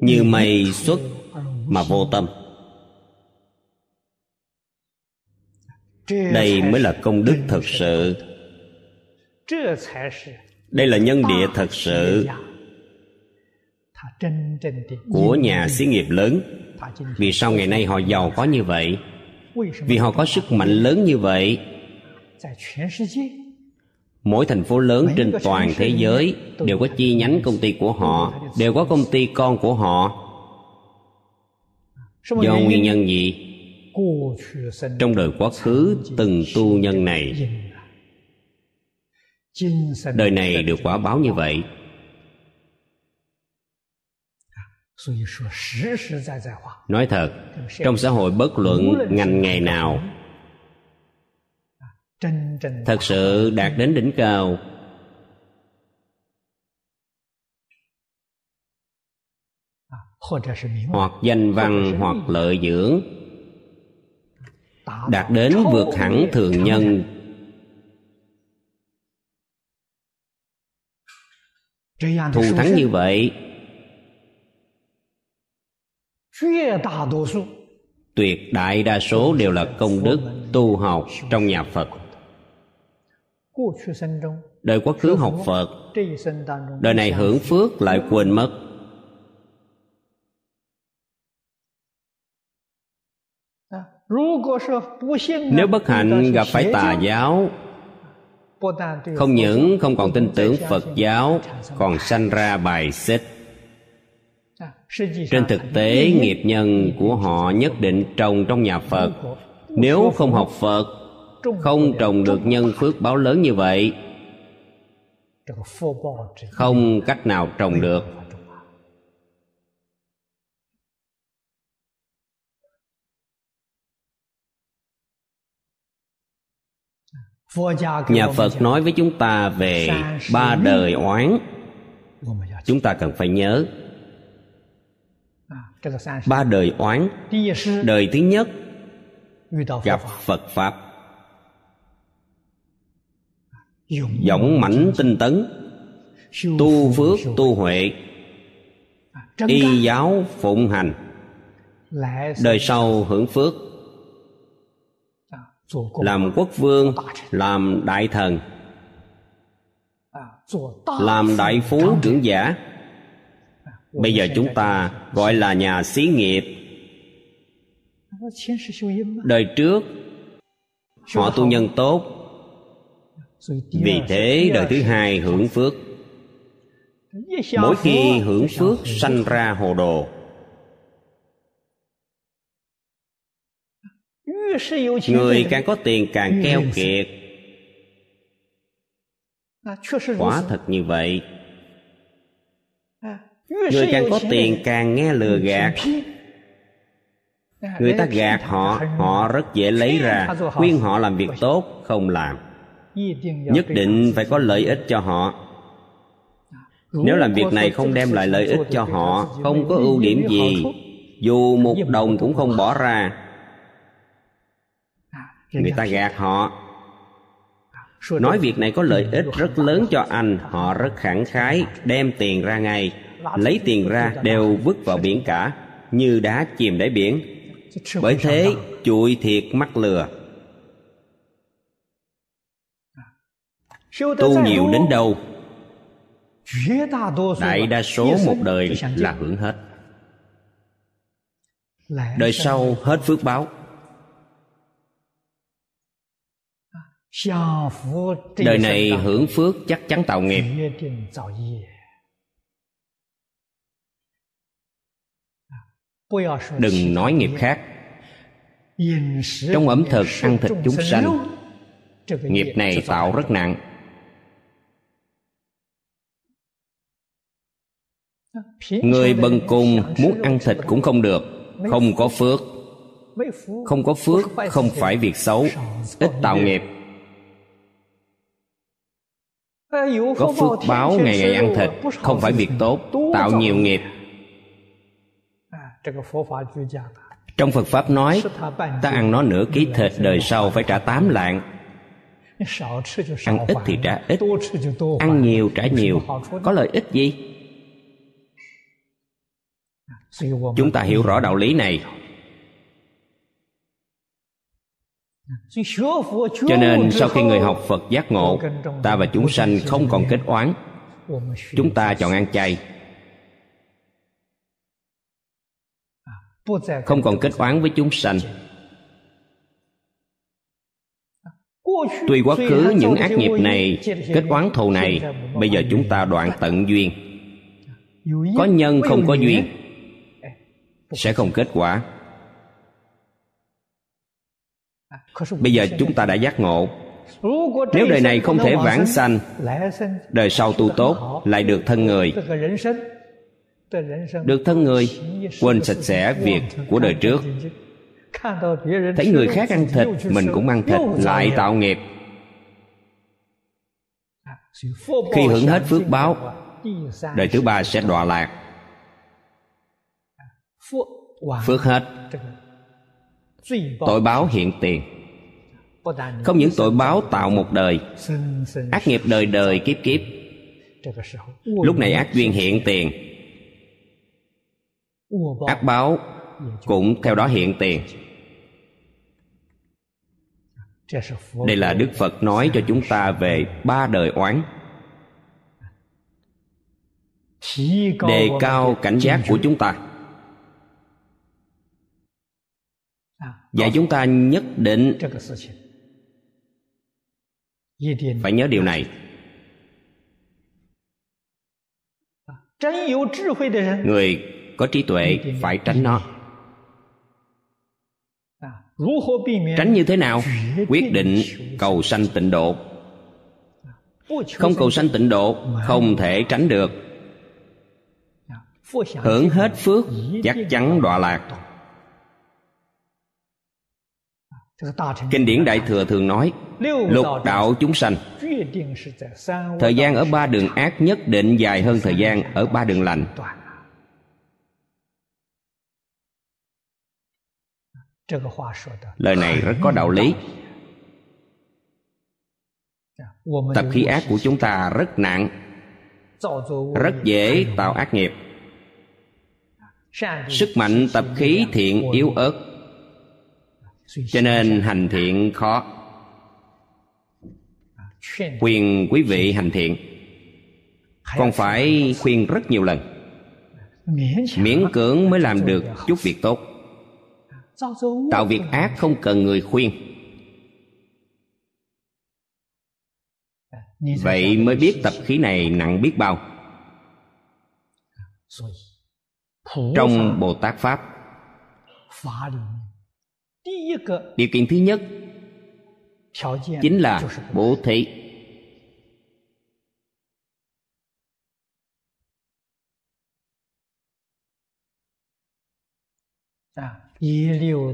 Như mây xuất mà vô tâm đây mới là công đức thật sự. Đây là nhân địa thật sự của nhà xí nghiệp lớn. Vì sao ngày nay họ giàu có như vậy? Vì họ có sức mạnh lớn như vậy. Mỗi thành phố lớn trên toàn thế giới đều có chi nhánh công ty của họ, đều có công ty con của họ. Do nguyên nhân gì? Trong đời quá khứ từng tu nhân này đời này được quả báo như vậy. Nói thật trong xã hội bất luận ngành nghề nào thật sự đạt đến đỉnh cao. Hoặc danh văn hoặc lợi dưỡng đạt đến vượt hẳn thường nhân. Thù thắng như vậy. Tuyệt đại đa số đều là công đức tu học trong nhà phật. Đời quá khứ học phật, đời này hưởng phước lại quên mất. Nếu bất hạnh gặp phải tà giáo không những không còn tin tưởng phật giáo còn sanh ra bài xích. Trên thực tế nghiệp nhân của họ nhất định trồng trong nhà phật. Nếu không học phật không trồng được nhân phước báo lớn như vậy. Không cách nào trồng được nhà phật nói với chúng ta về ba đời oán. Chúng ta cần phải nhớ. Ba đời oán. Đời thứ nhất gặp phật pháp. Dõng mãnh tinh tấn. Tu phước tu huệ. Y giáo phụng hành. Đời sau hưởng phước làm quốc vương làm đại thần. làm đại phú trưởng giả. bây giờ chúng ta gọi là nhà xí nghiệp. đời trước họ tu nhân tốt. vì thế đời thứ hai hưởng phước. mỗi khi hưởng phước sanh ra hồ đồ người càng có tiền càng keo kiệt. Quả thật như vậy. Người càng có tiền càng nghe lừa gạt. người ta gạt họ họ rất dễ lấy ra. khuyên họ làm việc tốt không làm. Nhất định phải có lợi ích cho họ. Nếu làm việc này không đem lại lợi ích cho họ không có ưu điểm gì. dù một đồng cũng không bỏ ra người ta gạt họ. Nói việc này có lợi ích rất lớn cho anh. Họ rất khẳng khái đem tiền ra ngay. Lấy tiền ra đều vứt vào biển cả như đá chìm đáy biển. Bởi thế chuội thiệt mắc lừa. Tu nhiều đến đâu? Đại đa số một đời là hưởng hết. Đời sau hết phước báo đời này hưởng phước chắc chắn tạo nghiệp. Đừng nói nghiệp khác。trong ẩm thực ăn thịt chúng sanh nghiệp này tạo rất nặng。người bần cùng muốn ăn thịt cũng không được. không có phước. không có phước không phải việc xấu. Ít tạo nghiệp có phước báo ngày ngày ăn thịt, không phải việc tốt, tạo nhiều nghiệp. Trong Phật Pháp nói, Ta ăn nó nửa ký thịt, đời sau phải trả tám lạng. Ăn ít thì trả ít, Ăn nhiều trả nhiều. Có lợi ích gì? Chúng ta hiểu rõ đạo lý này. Cho nên sau khi người học Phật giác ngộ Ta và chúng sanh không còn kết oán. Chúng ta chọn ăn chay. Không còn kết oán với chúng sanh. Tuy quá khứ những ác nghiệp này kết oán thù này bây giờ chúng ta đoạn tận duyên. Có nhân không có duyên sẽ không kết quả bây giờ chúng ta đã giác ngộ. Nếu đời này không thể vãng sanh, đời sau tu tốt lại được thân người. Được thân người, quên sạch sẽ việc của đời trước. Thấy người khác ăn thịt, mình cũng ăn thịt, lại tạo nghiệp. Khi hưởng hết phước báo, đời thứ ba sẽ đọa lạc. Phước hết. Tội báo hiện tiền không những tội báo tạo một đời, ác nghiệp đời đời kiếp kiếp. Lúc này ác duyên hiện tiền, ác báo cũng theo đó hiện tiền. Đây là đức phật nói cho chúng ta về ba đời oán. Đề cao cảnh giác của chúng ta. Và chúng ta nhất định phải nhớ điều này. Người có trí tuệ phải tránh nó. Tránh như thế nào? Quyết định cầu sanh tịnh độ. Không cầu sanh tịnh độ không thể tránh được. Hưởng hết phước chắc chắn đọa lạc kinh điển đại thừa thường nói, lục đạo chúng sanh. Thời gian ở ba đường ác nhất định dài hơn thời gian ở ba đường lành. Lời này rất có đạo lý. Tập khí ác của chúng ta rất nặng, rất dễ tạo ác nghiệp. Sức mạnh tập khí thiện yếu ớt cho nên hành thiện khó. Khuyên quý vị hành thiện. Còn phải khuyên rất nhiều lần. Miễn cưỡng mới làm được chút việc tốt. Tạo việc ác không cần người khuyên. Vậy mới biết tập khí này nặng biết bao. Trong bồ tát pháp điều kiện thứ nhất chính là bố thí.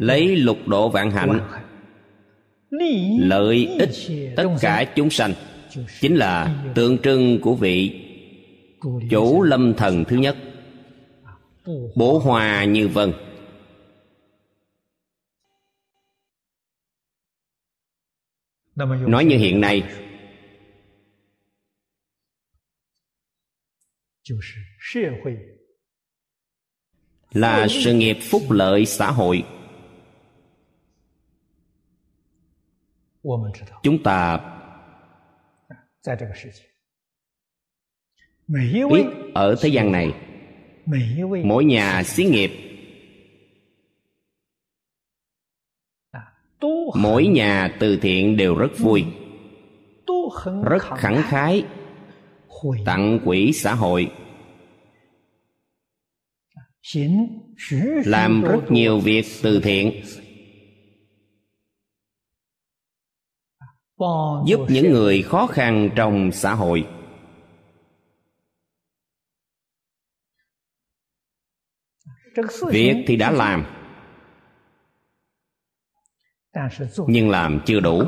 Lấy lục độ vạn hạnh. lợi ích tất cả chúng sanh. Chính là tượng trưng của vị chủ lâm thần thứ nhất. Bố hòa như vân nói như hiện nay. Là sự nghiệp phúc lợi xã hội. Chúng ta biết ở thế gian này mỗi nhà xí nghiệp mỗi nhà từ thiện đều rất vui. Rất khẳng khái. Tặng quỹ xã hội. Làm rất nhiều việc từ thiện. Giúp những người khó khăn trong xã hội. Việc thì đã làm nhưng làm chưa đủ.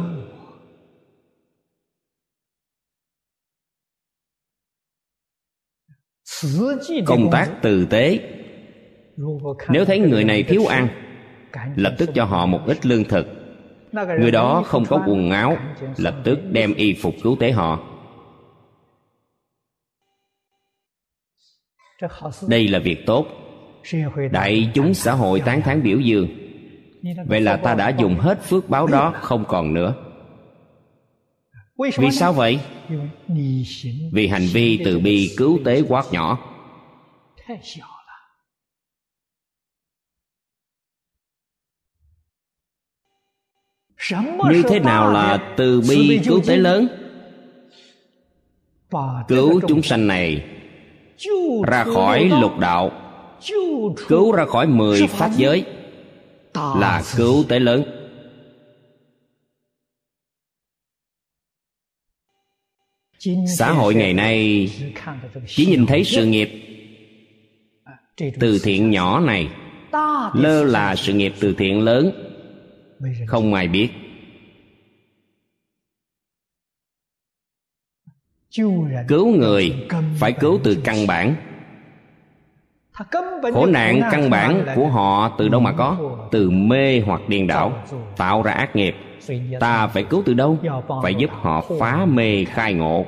Công tác từ tế. nếu thấy người này thiếu ăn lập tức cho họ một ít lương thực. người đó không có quần áo lập tức đem y phục cứu tế họ. đây là việc tốt. đại chúng xã hội tán thán biểu dương vậy là ta đã dùng hết phước báo đó, không còn nữa. Vì sao vậy? Vì hành vi từ bi cứu tế quá nhỏ. Như thế nào là từ bi cứu tế lớn? Cứu chúng sanh này ra khỏi lục đạo, cứu ra khỏi mười pháp giới là cứu tế lớn. Xã hội ngày nay chỉ nhìn thấy sự nghiệp từ thiện nhỏ này, lơ là sự nghiệp từ thiện lớn. Không ai biết. Cứu người phải cứu từ căn bản khổ nạn căn bản của họ từ đâu mà có? Từ mê hoặc điên đảo tạo ra ác nghiệp. Ta phải cứu từ đâu? Phải giúp họ phá mê khai ngộ.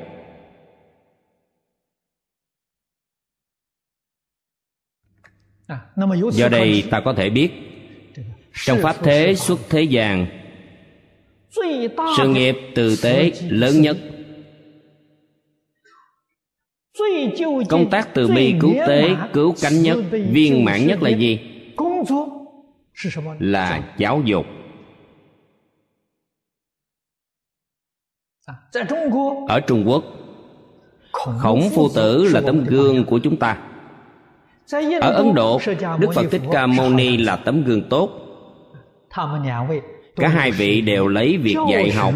Do đây ta có thể biết trong pháp thế xuất thế gian sự nghiệp từ tế lớn nhất công tác từ bi, cứu tế, cứu cánh nhất, viên mãn nhất là gì? Là giáo dục. Ở trung quốc, khổng phu tử là tấm gương của chúng ta. Ở ấn độ, đức phật thích ca mâu ni là tấm gương tốt. Cả hai vị đều lấy việc dạy học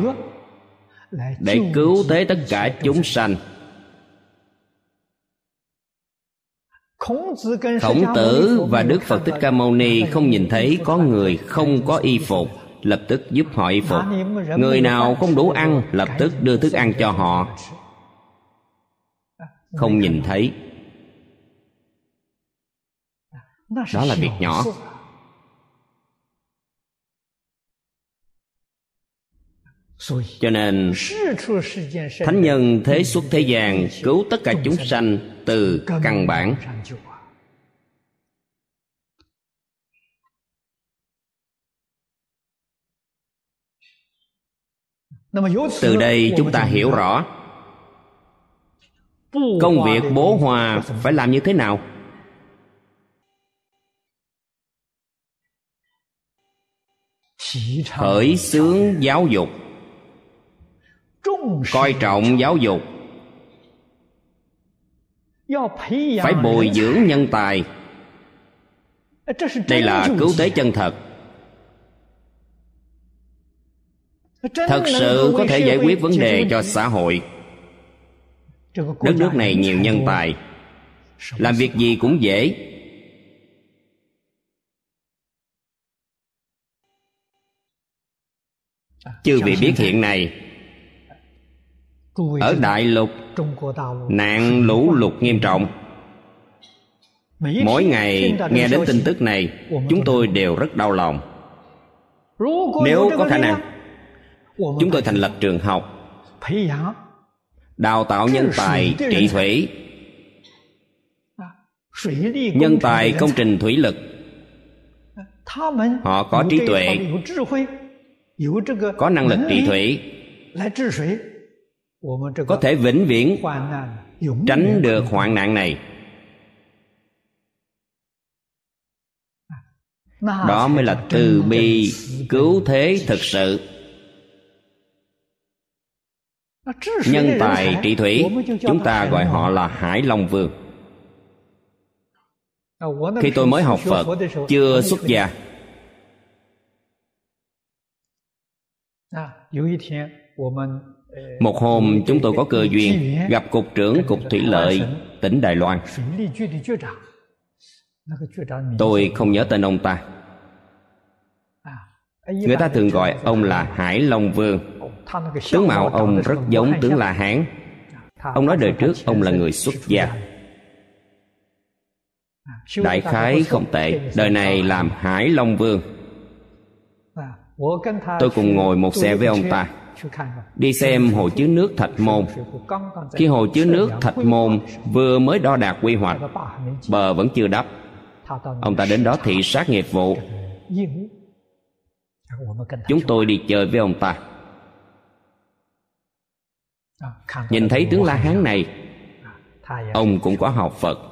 để cứu tế tất cả chúng sanh. Khổng tử và đức phật thích ca mâu ni không nhìn thấy có người không có y phục, lập tức giúp họ y phục. Người nào không đủ ăn, lập tức đưa thức ăn cho họ. Không nhìn thấy. Đó là việc nhỏ. Cho nên thánh nhân thế xuất thế gian cứu tất cả chúng sanh từ căn bản. từ đây chúng ta hiểu rõ công việc bố hòa phải làm như thế nào? Khởi xướng giáo dục coi trọng giáo dục. Phải bồi dưỡng nhân tài. Đây là cứu tế chân thật. Thật sự có thể giải quyết vấn đề cho xã hội. Đất nước này nhiều nhân tài. làm việc gì cũng dễ. Chư vị biết hiện nay ở đại lục nạn lũ lụt nghiêm trọng. Mỗi ngày nghe đến tin tức này chúng tôi đều rất đau lòng. Nếu có khả năng chúng tôi thành lập trường học đào tạo nhân tài trị thủy. Nhân tài công trình thủy lực. Họ có trí tuệ. có năng lực trị thủy có thể vĩnh viễn tránh được hoạn nạn này. Đó mới là từ bi cứu thế thực sự. Nhân tài trị thủy chúng ta gọi họ là hải long vương. Khi tôi mới học phật chưa xuất gia một hôm, chúng tôi có cơ duyên gặp cục trưởng cục thủy lợi tỉnh đài loan. Tôi không nhớ tên ông ta. Người ta thường gọi ông là hải long vương. Tướng mạo ông rất giống tướng la hán. Ông nói đời trước ông là người xuất gia. Đại khái không tệ, đời này làm hải long vương. Tôi cùng ngồi một xe với ông ta đi xem hồ chứa nước thạch môn. Khi hồ chứa nước thạch môn vừa mới đo đạt quy hoạch, bờ vẫn chưa đắp. Ông ta đến đó thị sát nghiệp vụ. Chúng tôi đi chơi với ông ta. Nhìn thấy tướng la hán này, ông cũng có học phật.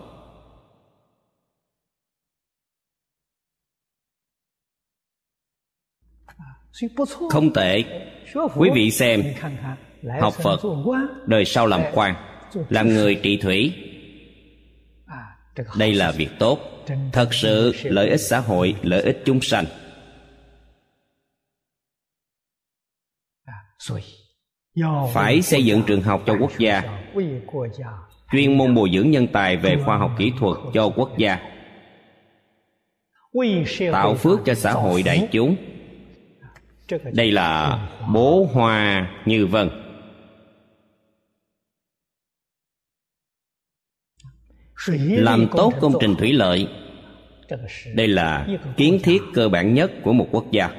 Không tệ. Quý vị xem, học phật, đời sau làm quan, làm người trị thủy. Đây là việc tốt. Thật sự, lợi ích xã hội, lợi ích chúng sanh. Phải xây dựng trường học cho quốc gia. Chuyên môn bồi dưỡng nhân tài về khoa học kỹ thuật cho quốc gia. Tạo phước cho xã hội đại chúng đây là bố hoa như vân. Làm tốt công trình thủy lợi. Đây là kiến thiết cơ bản nhất của một quốc gia.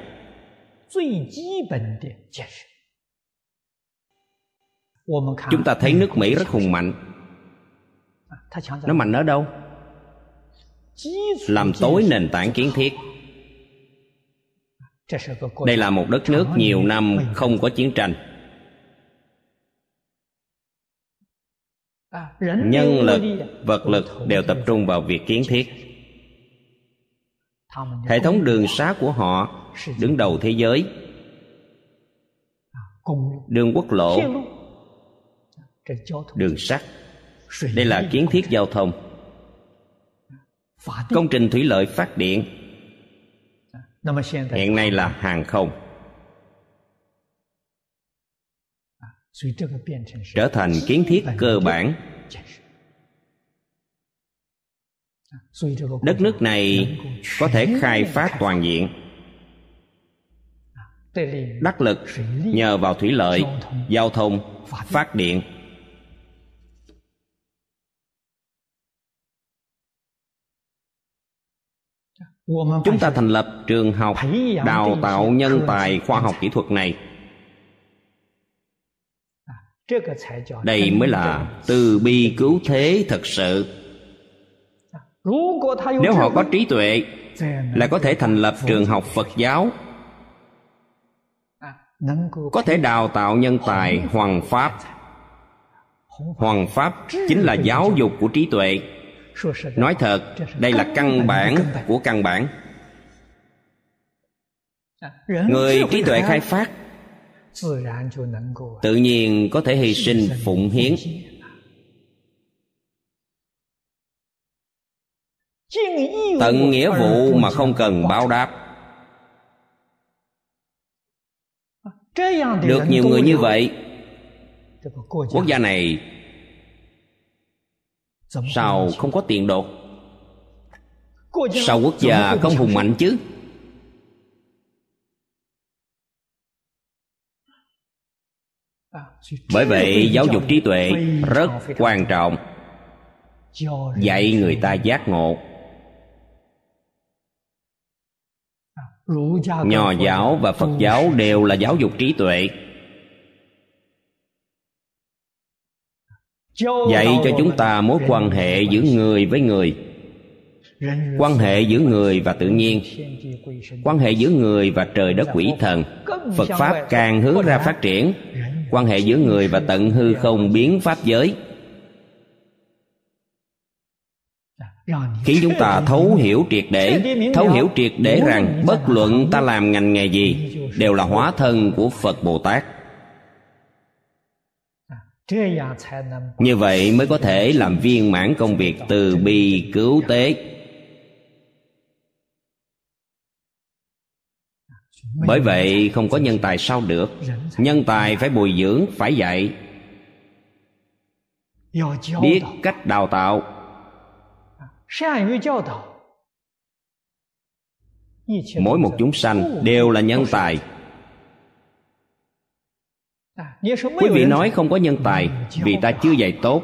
Chúng ta thấy nước mỹ rất hùng mạnh. Nó mạnh ở đâu? Làm tối nền tảng kiến thiết đây là một đất nước nhiều năm không có chiến tranh. Nhân lực vật lực đều tập trung vào việc kiến thiết. Hệ thống đường xá của họ đứng đầu thế giới. Đường quốc lộ. Đường sắt. Đây là kiến thiết giao thông. Công trình thủy lợi phát điện hiện nay là hàng không. Trở thành kiến thiết cơ bản. Đất nước này có thể khai phát toàn diện. Đắc lực nhờ vào thủy lợi, giao thông, phát điện. Chúng ta thành lập trường học đào tạo nhân tài khoa học kỹ thuật này. Đây mới là từ bi cứu thế thật sự. Nếu họ có trí tuệ là có thể thành lập trường học phật giáo. Có thể đào tạo nhân tài hoàng pháp. Hoàng pháp chính là giáo dục của trí tuệ nói thật, đây là căn bản của căn bản. Người trí tuệ khai phát tự nhiên có thể hy sinh phụng hiến. Tận nghĩa vụ mà không cần báo đáp. Được nhiều người như vậy, quốc gia này sao không có tiền đồ sao quốc gia không hùng mạnh chứ? Bởi vậy giáo dục trí tuệ rất quan trọng. Dạy người ta giác ngộ. Nho giáo và phật giáo đều là giáo dục trí tuệ dạy cho chúng ta mối quan hệ giữa người với người. Quan hệ giữa người và tự nhiên. Quan hệ giữa người và trời đất quỷ thần. Phật pháp càng hướng ra phát triển. Quan hệ giữa người và tận hư không biến pháp giới. Khiến chúng ta thấu hiểu triệt để, thấu hiểu triệt để rằng bất luận ta làm ngành nghề gì đều là hóa thân của phật bồ tát như vậy mới có thể làm viên mãn công việc từ bi cứu tế. Bởi vậy không có nhân tài sao được. Nhân tài phải bồi dưỡng phải dạy. Biết cách đào tạo. mỗi một chúng sanh đều là nhân tài quý vị nói không có nhân tài vì ta chưa dạy tốt.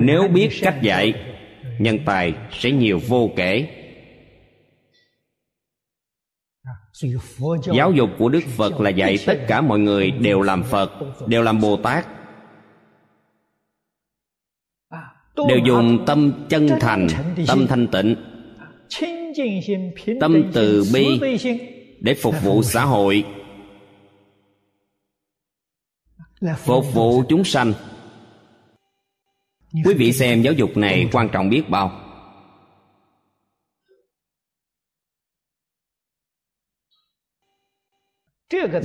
Nếu biết cách dạy nhân tài sẽ nhiều vô kể. Giáo dục của đức phật là dạy tất cả mọi người đều làm phật đều làm bồ tát. đều dùng tâm chân thành tâm thanh tịnh. Tâm từ bi để phục vụ xã hội. Phục vụ chúng sanh. Quý vị xem giáo dục này quan trọng biết bao.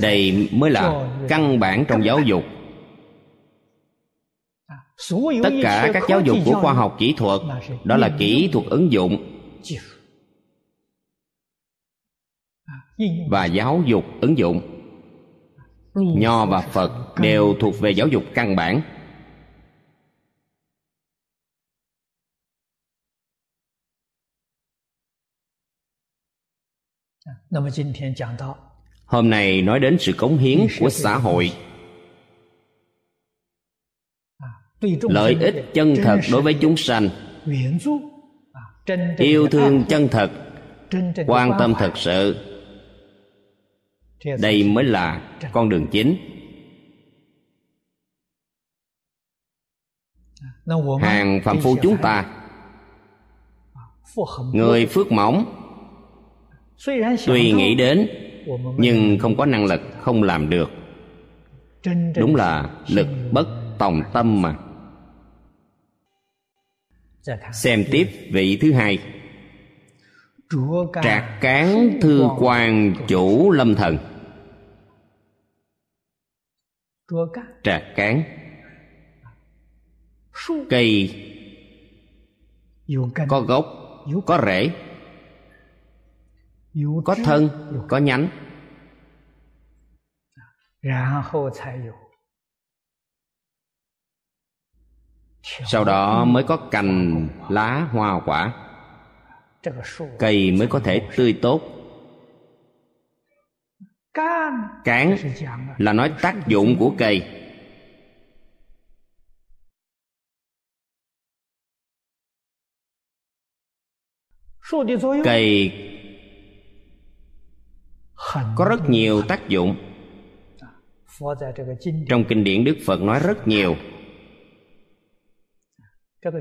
Đây mới là căn bản trong giáo dục. Tất cả các giáo dục của khoa học kỹ thuật, đó là kỹ thuật ứng dụng. Và giáo dục ứng dụng. Nho và phật đều thuộc về giáo dục căn bản. Hôm nay nói đến sự cống hiến của xã hội. Lợi ích chân thật đối với chúng sanh. Yêu thương chân thật, quan tâm thật sự đây mới là con đường chính. Hàng phạm phu chúng ta. Người phước mỏng. Tuy nghĩ đến nhưng không có năng lực không làm được. Đúng là lực bất tòng tâm mà. Xem tiếp vị thứ hai. Trạc cán thư quan chủ lâm thần trạc cán. Cây. Có gốc. Có rễ. Có thân. Có nhánh. Sau đó mới có cành lá hoa quả. Cây mới có thể tươi tốt cán là nói tác dụng của cây. Cây có rất nhiều tác dụng. Trong kinh điển đức phật nói rất nhiều.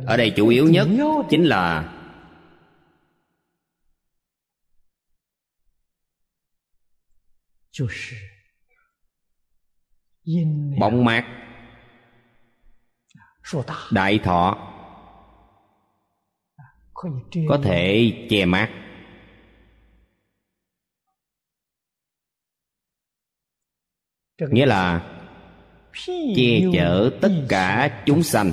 Ở đây chủ yếu nhất chính là bọng mạc đại thọ. có thể che mắt nghĩa là che chở tất cả chúng sanh.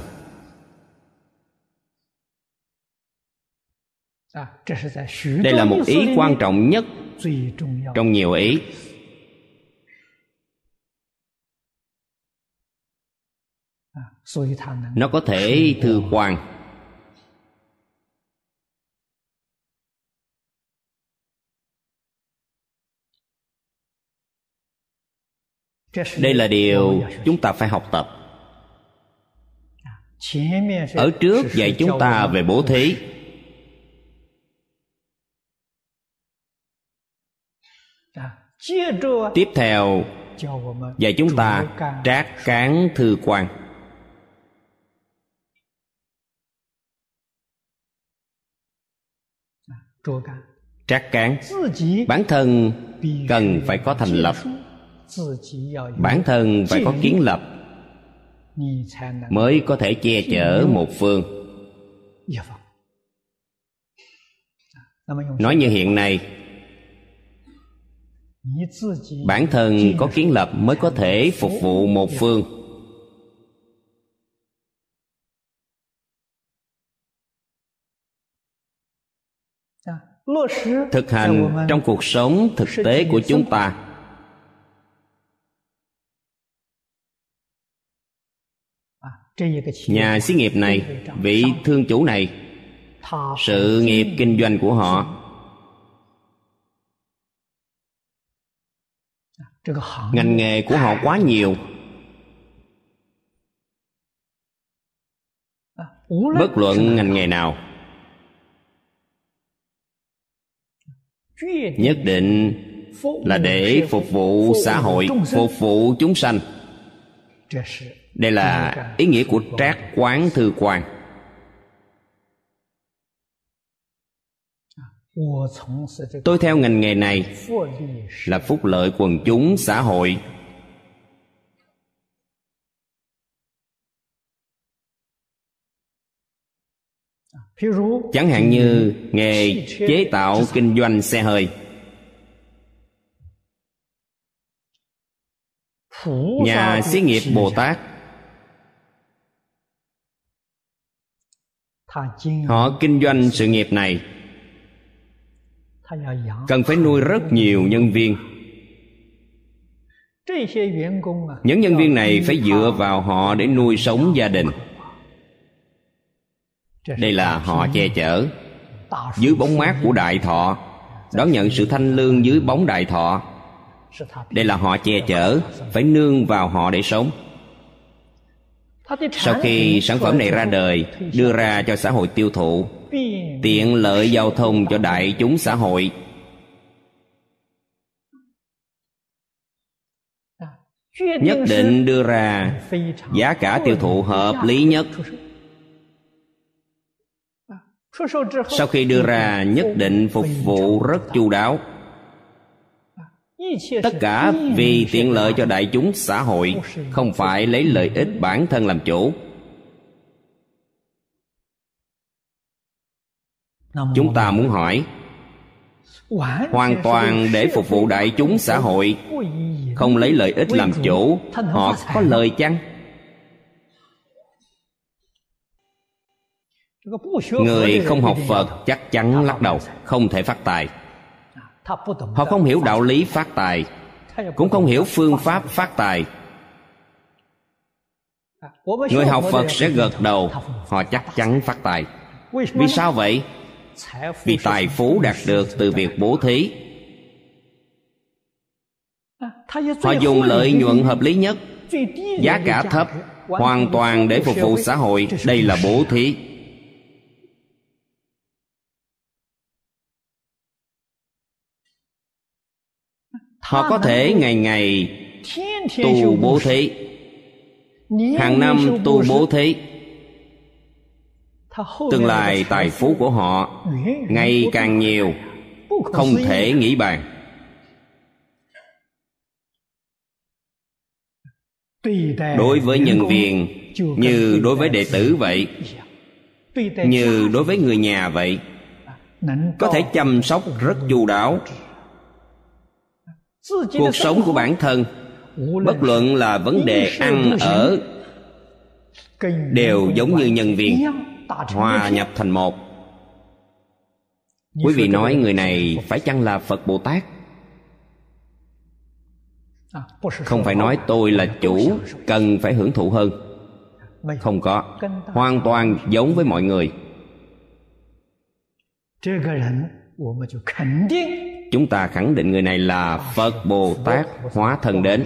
À, Đây là một ý quan trọng nhất trong nhiều ý. Nó có thể thư quan đây là điều chúng ta phải học tập. Ở trước dạy chúng ta về bố thí. Tiếp theo dạy chúng ta trác cán thư quan trác cán. bản thân cần phải có thành lập. bản thân phải có kiến lập mới có thể che chở một phương. Nói như hiện nay bản thân có kiến lập mới có thể phục vụ một phương thực hành trong cuộc sống thực tế của chúng ta. Nhà xí nghiệp này, vị thương chủ này, sự nghiệp kinh doanh của họ. Ngành nghề của họ quá nhiều. Bất luận ngành nghề nào nhất định là để phục vụ xã hội, phục vụ chúng sanh. Đây là ý nghĩa của trác quán thư quan tôi theo ngành nghề này là phúc lợi quần chúng xã hội. Chẳng hạn như nghề chế tạo kinh doanh xe hơi. Nhà xí nghiệp bồ tát. Họ kinh doanh sự nghiệp này. Cần phải nuôi rất nhiều nhân viên. Những nhân viên này phải dựa vào họ để nuôi sống gia đình đây là họ che chở dưới bóng mát của đại thọ đón nhận sự thanh lương dưới bóng đại thọ. Đây là họ che chở phải nương vào họ để sống. Sau khi sản phẩm này ra đời đưa ra cho xã hội tiêu thụ tiện lợi giao thông cho đại chúng xã hội. Nhất định đưa ra giá cả tiêu thụ hợp lý nhất sau khi đưa ra nhất định phục vụ rất chu đáo, tất cả vì tiện lợi cho đại chúng xã hội, không phải lấy lợi ích bản thân làm chủ. Chúng ta muốn hỏi, hoàn toàn để phục vụ đại chúng xã hội, không lấy lợi ích làm chủ, họ có lời chăng? Người không học phật chắc chắn lắc đầu không thể phát tài. Họ không hiểu đạo lý phát tài cũng không hiểu phương pháp phát tài. Người học phật sẽ gật đầu họ chắc chắn phát tài. Vì sao vậy? Vì tài phú đạt được từ việc bố thí. Họ dùng lợi nhuận hợp lý nhất. giá cả thấp hoàn toàn để phục vụ xã hội. đây là bố thí họ có thể ngày ngày tu bố thí. Hàng năm tu bố thí. Tương lai tài phú của họ ngày càng nhiều, không thể nghĩ bàn. Đối với nhân viên, như đối với đệ tử vậy, như đối với người nhà vậy, có thể chăm sóc rất chu đáo cuộc sống của bản thân, bất luận là vấn đề ăn ở đều giống như nhân viên hòa nhập thành một. Quý vị nói người này phải chăng là phật bồ tát? Không phải nói tôi là chủ cần phải hưởng thụ hơn. Không có, hoàn toàn giống với mọi người chúng ta khẳng định người này là phật bồ tát hóa thân đến.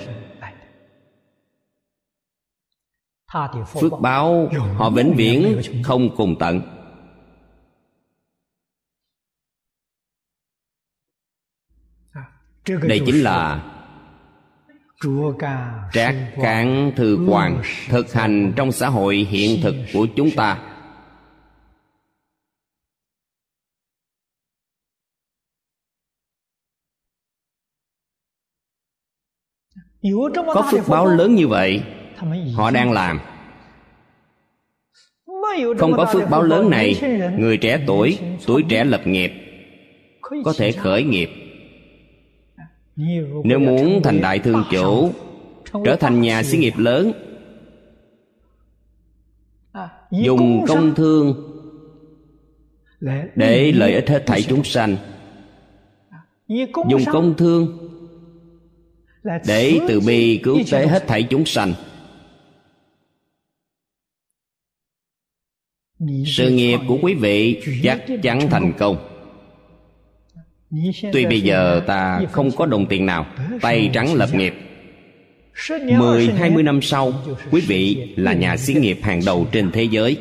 Phước báo họ vĩnh viễn không cùng tận. Đây chính là trác cán thư quan thực hành trong xã hội hiện thực của chúng ta. Có phước báo lớn như vậy họ đang làm. Không có phước báo lớn này người trẻ tuổi tuổi trẻ lập nghiệp có thể khởi nghiệp. Nếu muốn thành đại thương chủ trở thành nhà xí nghiệp lớn. Dùng công thương để lợi ích hết thảy chúng sanh. Dùng công thương để từ bi cứu tế hết thảy chúng sanh. Sự nghiệp của quý vị chắc chắn thành công. Tuy bây giờ ta không có đồng tiền nào tay trắng lập nghiệp. Mười hai mươi năm sau quý vị là nhà xí nghiệp hàng đầu trên thế giới.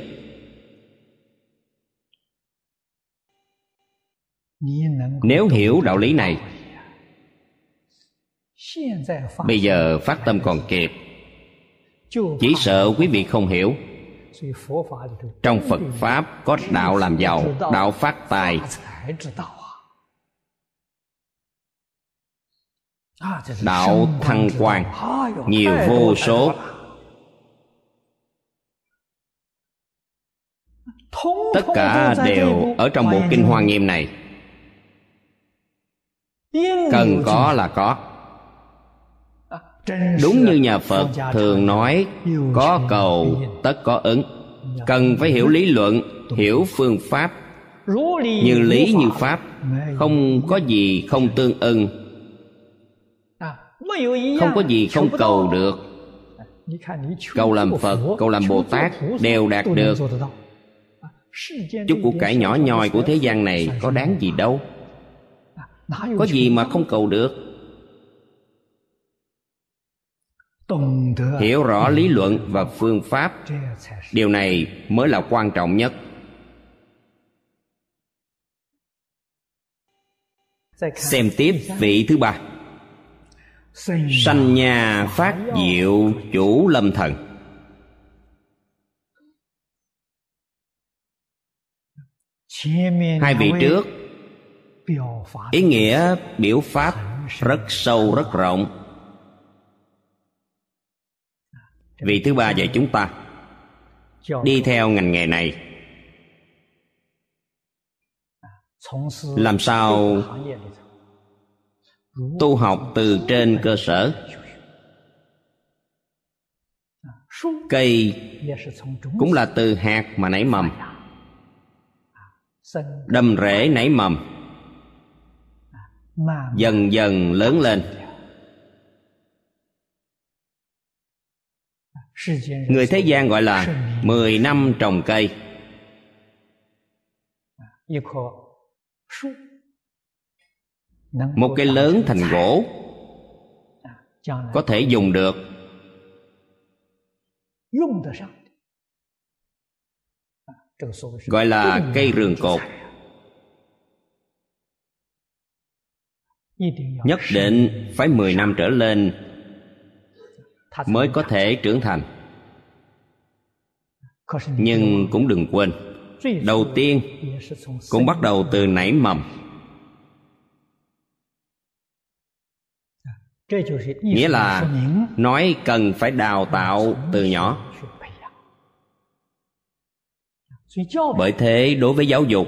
Nếu hiểu đạo lý này bây giờ phát tâm còn kịp. Chỉ sợ quý vị không hiểu. Trong phật pháp có đạo làm giàu đạo phát tài. Đạo thăng quan nhiều vô số. tất cả đều ở trong bộ kinh hoa nghiêm này. Cần có là có đúng như nhà phật thường nói, có cầu, tất có ứng. Cần phải hiểu lý luận, hiểu phương pháp. Như lý như pháp, không có gì không tương ưng. Không có gì không cầu được. Cầu làm phật, cầu làm bồ tát đều đạt được. Chút của cải nhỏ nhoi của thế gian này có đáng gì đâu. Có gì mà không cầu được? Hiểu rõ lý luận và phương pháp. Điều này mới là quan trọng nhất. Xem tiếp vị thứ ba. Sanh nhà phát diệu chủ lâm thần. Hai vị trước. ý nghĩa biểu pháp rất sâu rất rộng vị thứ ba dạy chúng ta. Đi theo ngành nghề này. Làm sao tu học từ trên cơ sở? Cây cũng là từ hạt mà nảy mầm. Đâm rễ nảy mầm. Dần dần lớn lên. Người thế gian gọi là mười năm trồng cây. Một cây lớn thành gỗ。có thể dùng được. gọi là cây rường cột。nhất định phải mười năm trở lên mới có thể trưởng thành. Nhưng cũng đừng quên đầu tiên cũng bắt đầu từ nảy mầm. Nghĩa là nói cần phải đào tạo từ nhỏ. Bởi thế đối với giáo dục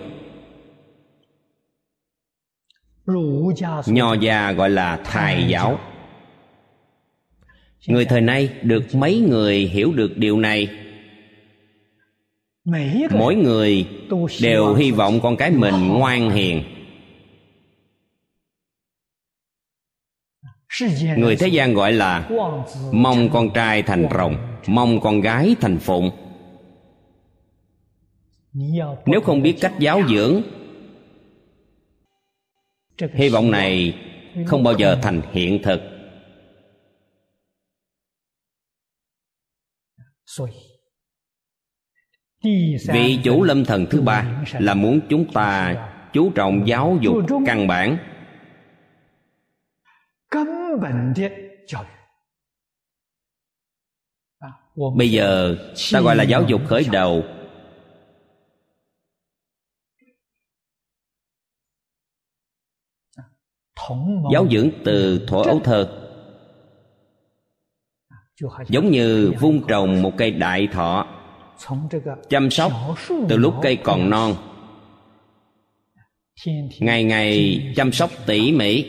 nho gia gọi là thầy giáo người thời nay được mấy người hiểu được điều này? Mỗi người đều hy vọng con cái mình ngoan hiền. Người thế gian gọi là mong con trai thành rồng mong con gái thành phụng. Nếu không biết cách giáo dưỡng hy vọng này không bao giờ thành hiện thực vị chủ lâm thần thứ ba là muốn chúng ta chú trọng giáo dục căn bản. Bây giờ ta gọi là giáo dục khởi đầu. Giáo dưỡng từ thuở ấu thơ giống như vun trồng một cây đại thọ chăm sóc từ lúc cây còn non. Ngày ngày chăm sóc tỉ mỉ.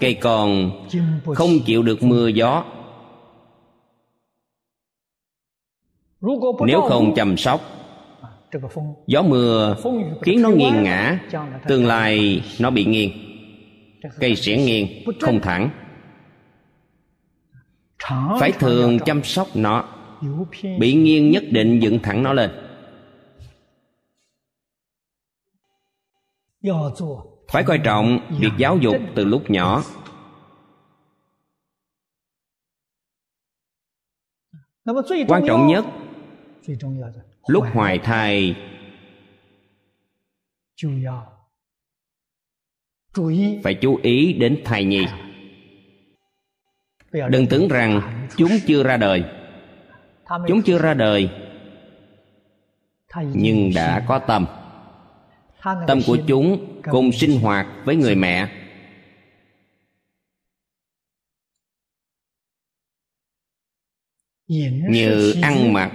Cây còn không chịu được mưa gió. Nếu không chăm sóc gió mưa khiến nó nghiêng ngã tương lai nó bị nghiêng cây sẽ nghiêng không thẳng phải thường chăm sóc nó. Bị nghiêng nhất định dựng thẳng nó lên. Phải coi trọng việc giáo dục từ lúc nhỏ. Quan trọng nhất lúc hoài thai. Phải chú ý đến thai nhi đừng tưởng rằng chúng chưa ra đời. Chúng chưa ra đời, nhưng đã có tâm. Tâm của chúng cùng sinh hoạt với người mẹ. Như ăn mặc,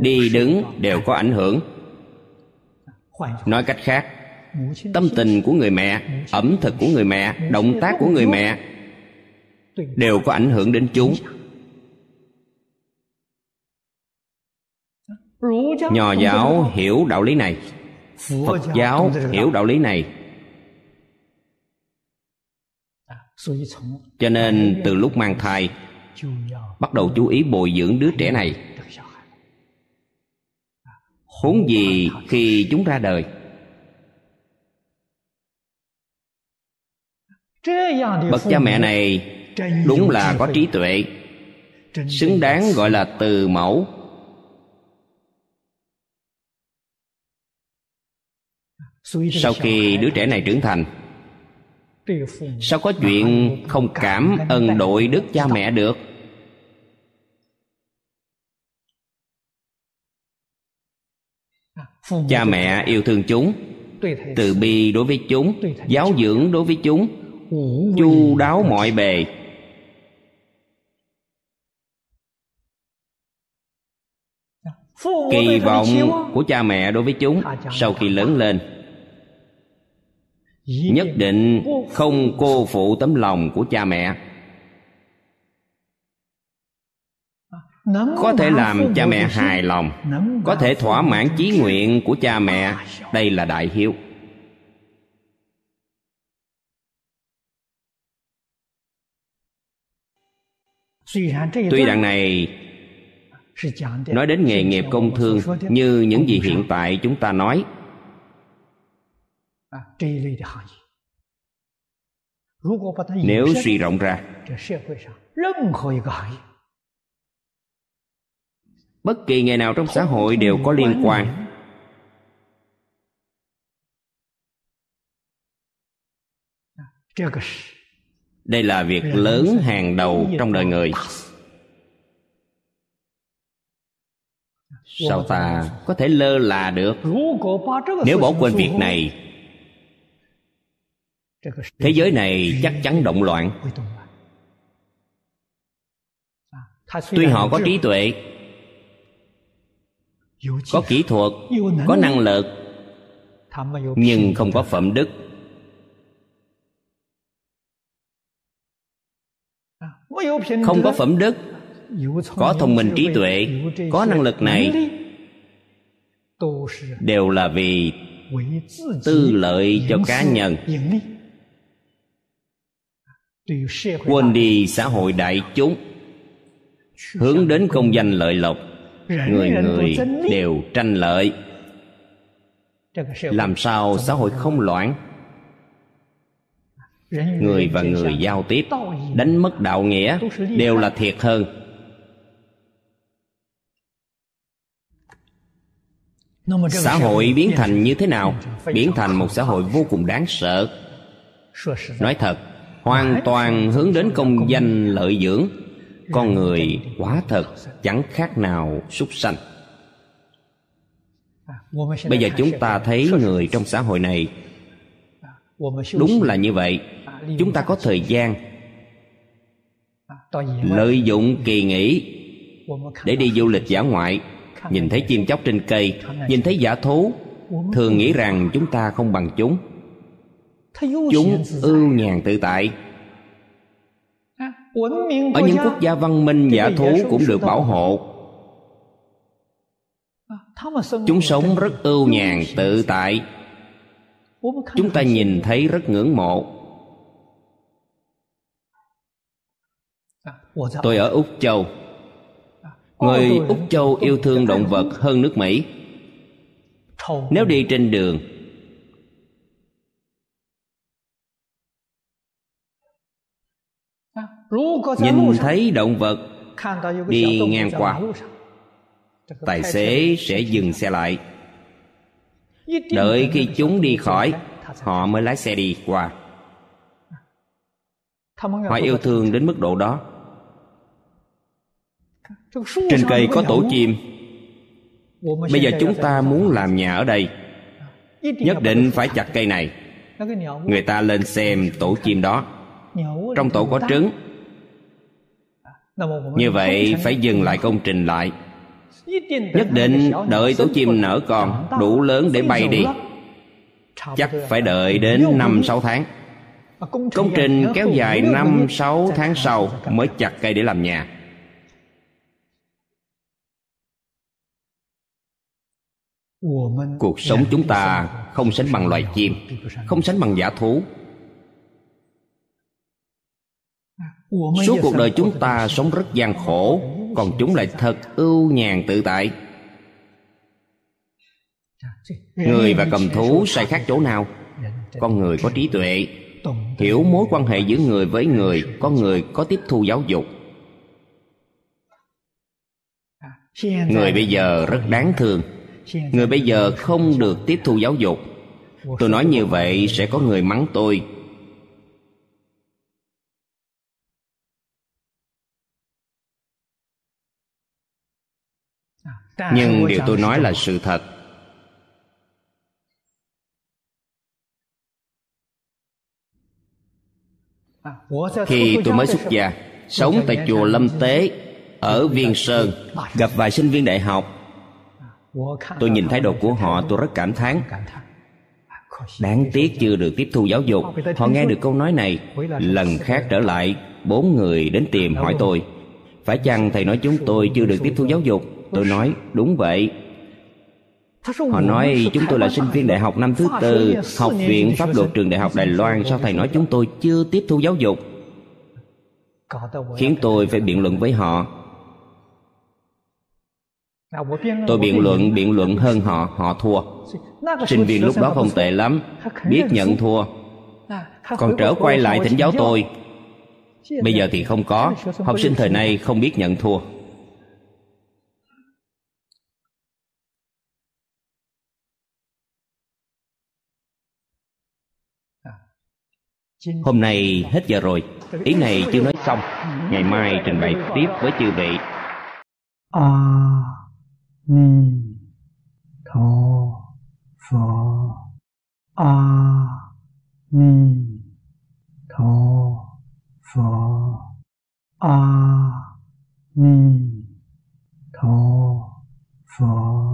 đi đứng đều có ảnh hưởng. Nói cách khác, tâm tình của người mẹ, ẩm thực của người mẹ, động tác của người mẹ đều có ảnh hưởng đến chúng nho giáo hiểu đạo lý này. Phật giáo hiểu đạo lý này. Cho nên từ lúc mang thai, bắt đầu chú ý bồi dưỡng đứa trẻ này. Huống gì khi chúng ra đời? Bậc cha mẹ này đúng là có trí tuệ. Xứng đáng gọi là từ mẫu. Sau khi đứa trẻ này trưởng thành sao có chuyện không cảm ơn đội đức cha mẹ được? Cha mẹ yêu thương chúng từ bi đối với chúng giáo dưỡng đối với chúng chu đáo mọi bề kỳ vọng của cha mẹ đối với chúng sau khi lớn lên. Nhất định không cô phụ tấm lòng của cha mẹ. Có thể làm cha mẹ hài lòng. Có thể thỏa mãn chí nguyện của cha mẹ. Đây là đại hiếu. Tuy đoạn này nói đến nghề nghiệp công thương như những gì hiện tại chúng ta nói. nếu suy rộng ra bất kỳ nghề nào trong xã hội đều có liên quan đây là việc lớn hàng đầu trong đời người sao ta có thể lơ là được? Nếu bỏ quên việc này, thế giới này chắc chắn động loạn. Tuy họ có trí tuệ, có kỹ thuật, có năng lực, nhưng không có phẩm đức. Không có phẩm đức có thông minh trí tuệ, có năng lực này, đều là vì tư lợi cho cá nhân. Quên đi xã hội đại chúng, hướng đến công danh lợi lộc, người người đều tranh lợi. Làm sao xã hội không loạn? Người và người giao tiếp, đánh mất đạo nghĩa, đều là thiệt hơn. Xã hội biến thành như thế nào? biến thành một xã hội vô cùng đáng sợ. Nói thật hoàn toàn hướng đến công danh lợi dưỡng. Con người quả thật chẳng khác nào súc sanh. Bây giờ chúng ta thấy người trong xã hội này. Đúng là như vậy. Chúng ta có thời gian lợi dụng kỳ nghỉ để đi du lịch giả ngoại nhìn thấy chim chóc trên cây, nhìn thấy giả thú, thường nghĩ rằng chúng ta không bằng chúng. Chúng ưu nhàn tự tại. Ở những quốc gia văn minh, giả thú cũng được bảo hộ. Chúng sống rất ưu nhàn, tự tại. Chúng ta nhìn thấy rất ngưỡng mộ. Tôi ở úc châu người úc châu yêu thương động vật hơn nước mỹ. Nếu đi trên đường nhìn thấy động vật đi ngang qua tài xế sẽ dừng xe lại. Đợi khi chúng đi khỏi họ mới lái xe đi qua. Họ yêu thương đến mức độ đó trên cây có tổ chim. bây giờ chúng ta muốn làm nhà ở đây. nhất định phải chặt cây này. Người ta lên xem tổ chim đó. Trong tổ có trứng. Như vậy phải dừng lại công trình lại. Nhất định đợi tổ chim nở con đủ lớn để bay đi. Chắc phải đợi đến năm sáu tháng. Công trình kéo dài năm sáu tháng sau mới chặt cây để làm nhà cuộc sống chúng ta không sánh bằng loài chim không sánh bằng giả thú. Suốt cuộc đời chúng ta sống rất gian khổ còn chúng lại thật ưu nhàn tự tại. Người và cầm thú sai khác chỗ nào? con người có trí tuệ hiểu mối quan hệ giữa người với người con người có tiếp thu giáo dục. Người bây giờ rất đáng thương người bây giờ không được tiếp thu giáo dục. Tôi nói như vậy sẽ có người mắng tôi. Nhưng điều tôi nói là sự thật. Khi tôi mới xuất gia, sống tại chùa lâm tế ở viên sơn, gặp vài sinh viên đại học tôi nhìn thái độ của họ, tôi rất cảm thán. Đáng tiếc chưa được tiếp thu giáo dục. Họ nghe được câu nói này, lần khác trở lại, bốn người đến tìm hỏi tôi. Phải chăng thầy nói chúng tôi chưa được tiếp thu giáo dục? Tôi nói, đúng vậy. Họ nói, chúng tôi là sinh viên đại học năm thứ tư, học viện pháp luật trường đại học đài loan. Sao thầy nói chúng tôi chưa tiếp thu giáo dục? Khiến tôi phải biện luận với họ tôi biện luận biện luận hơn họ họ thua. Sinh viên lúc đó không tệ lắm. biết nhận thua. Còn trở quay lại thỉnh giáo tôi. bây giờ thì không có. Học sinh thời nay không biết nhận thua. Hôm nay hết giờ rồi. Ý này chưa nói xong. Ngày mai trình bày tiếp với chư vị 弥陀佛阿弥陀佛阿弥陀佛。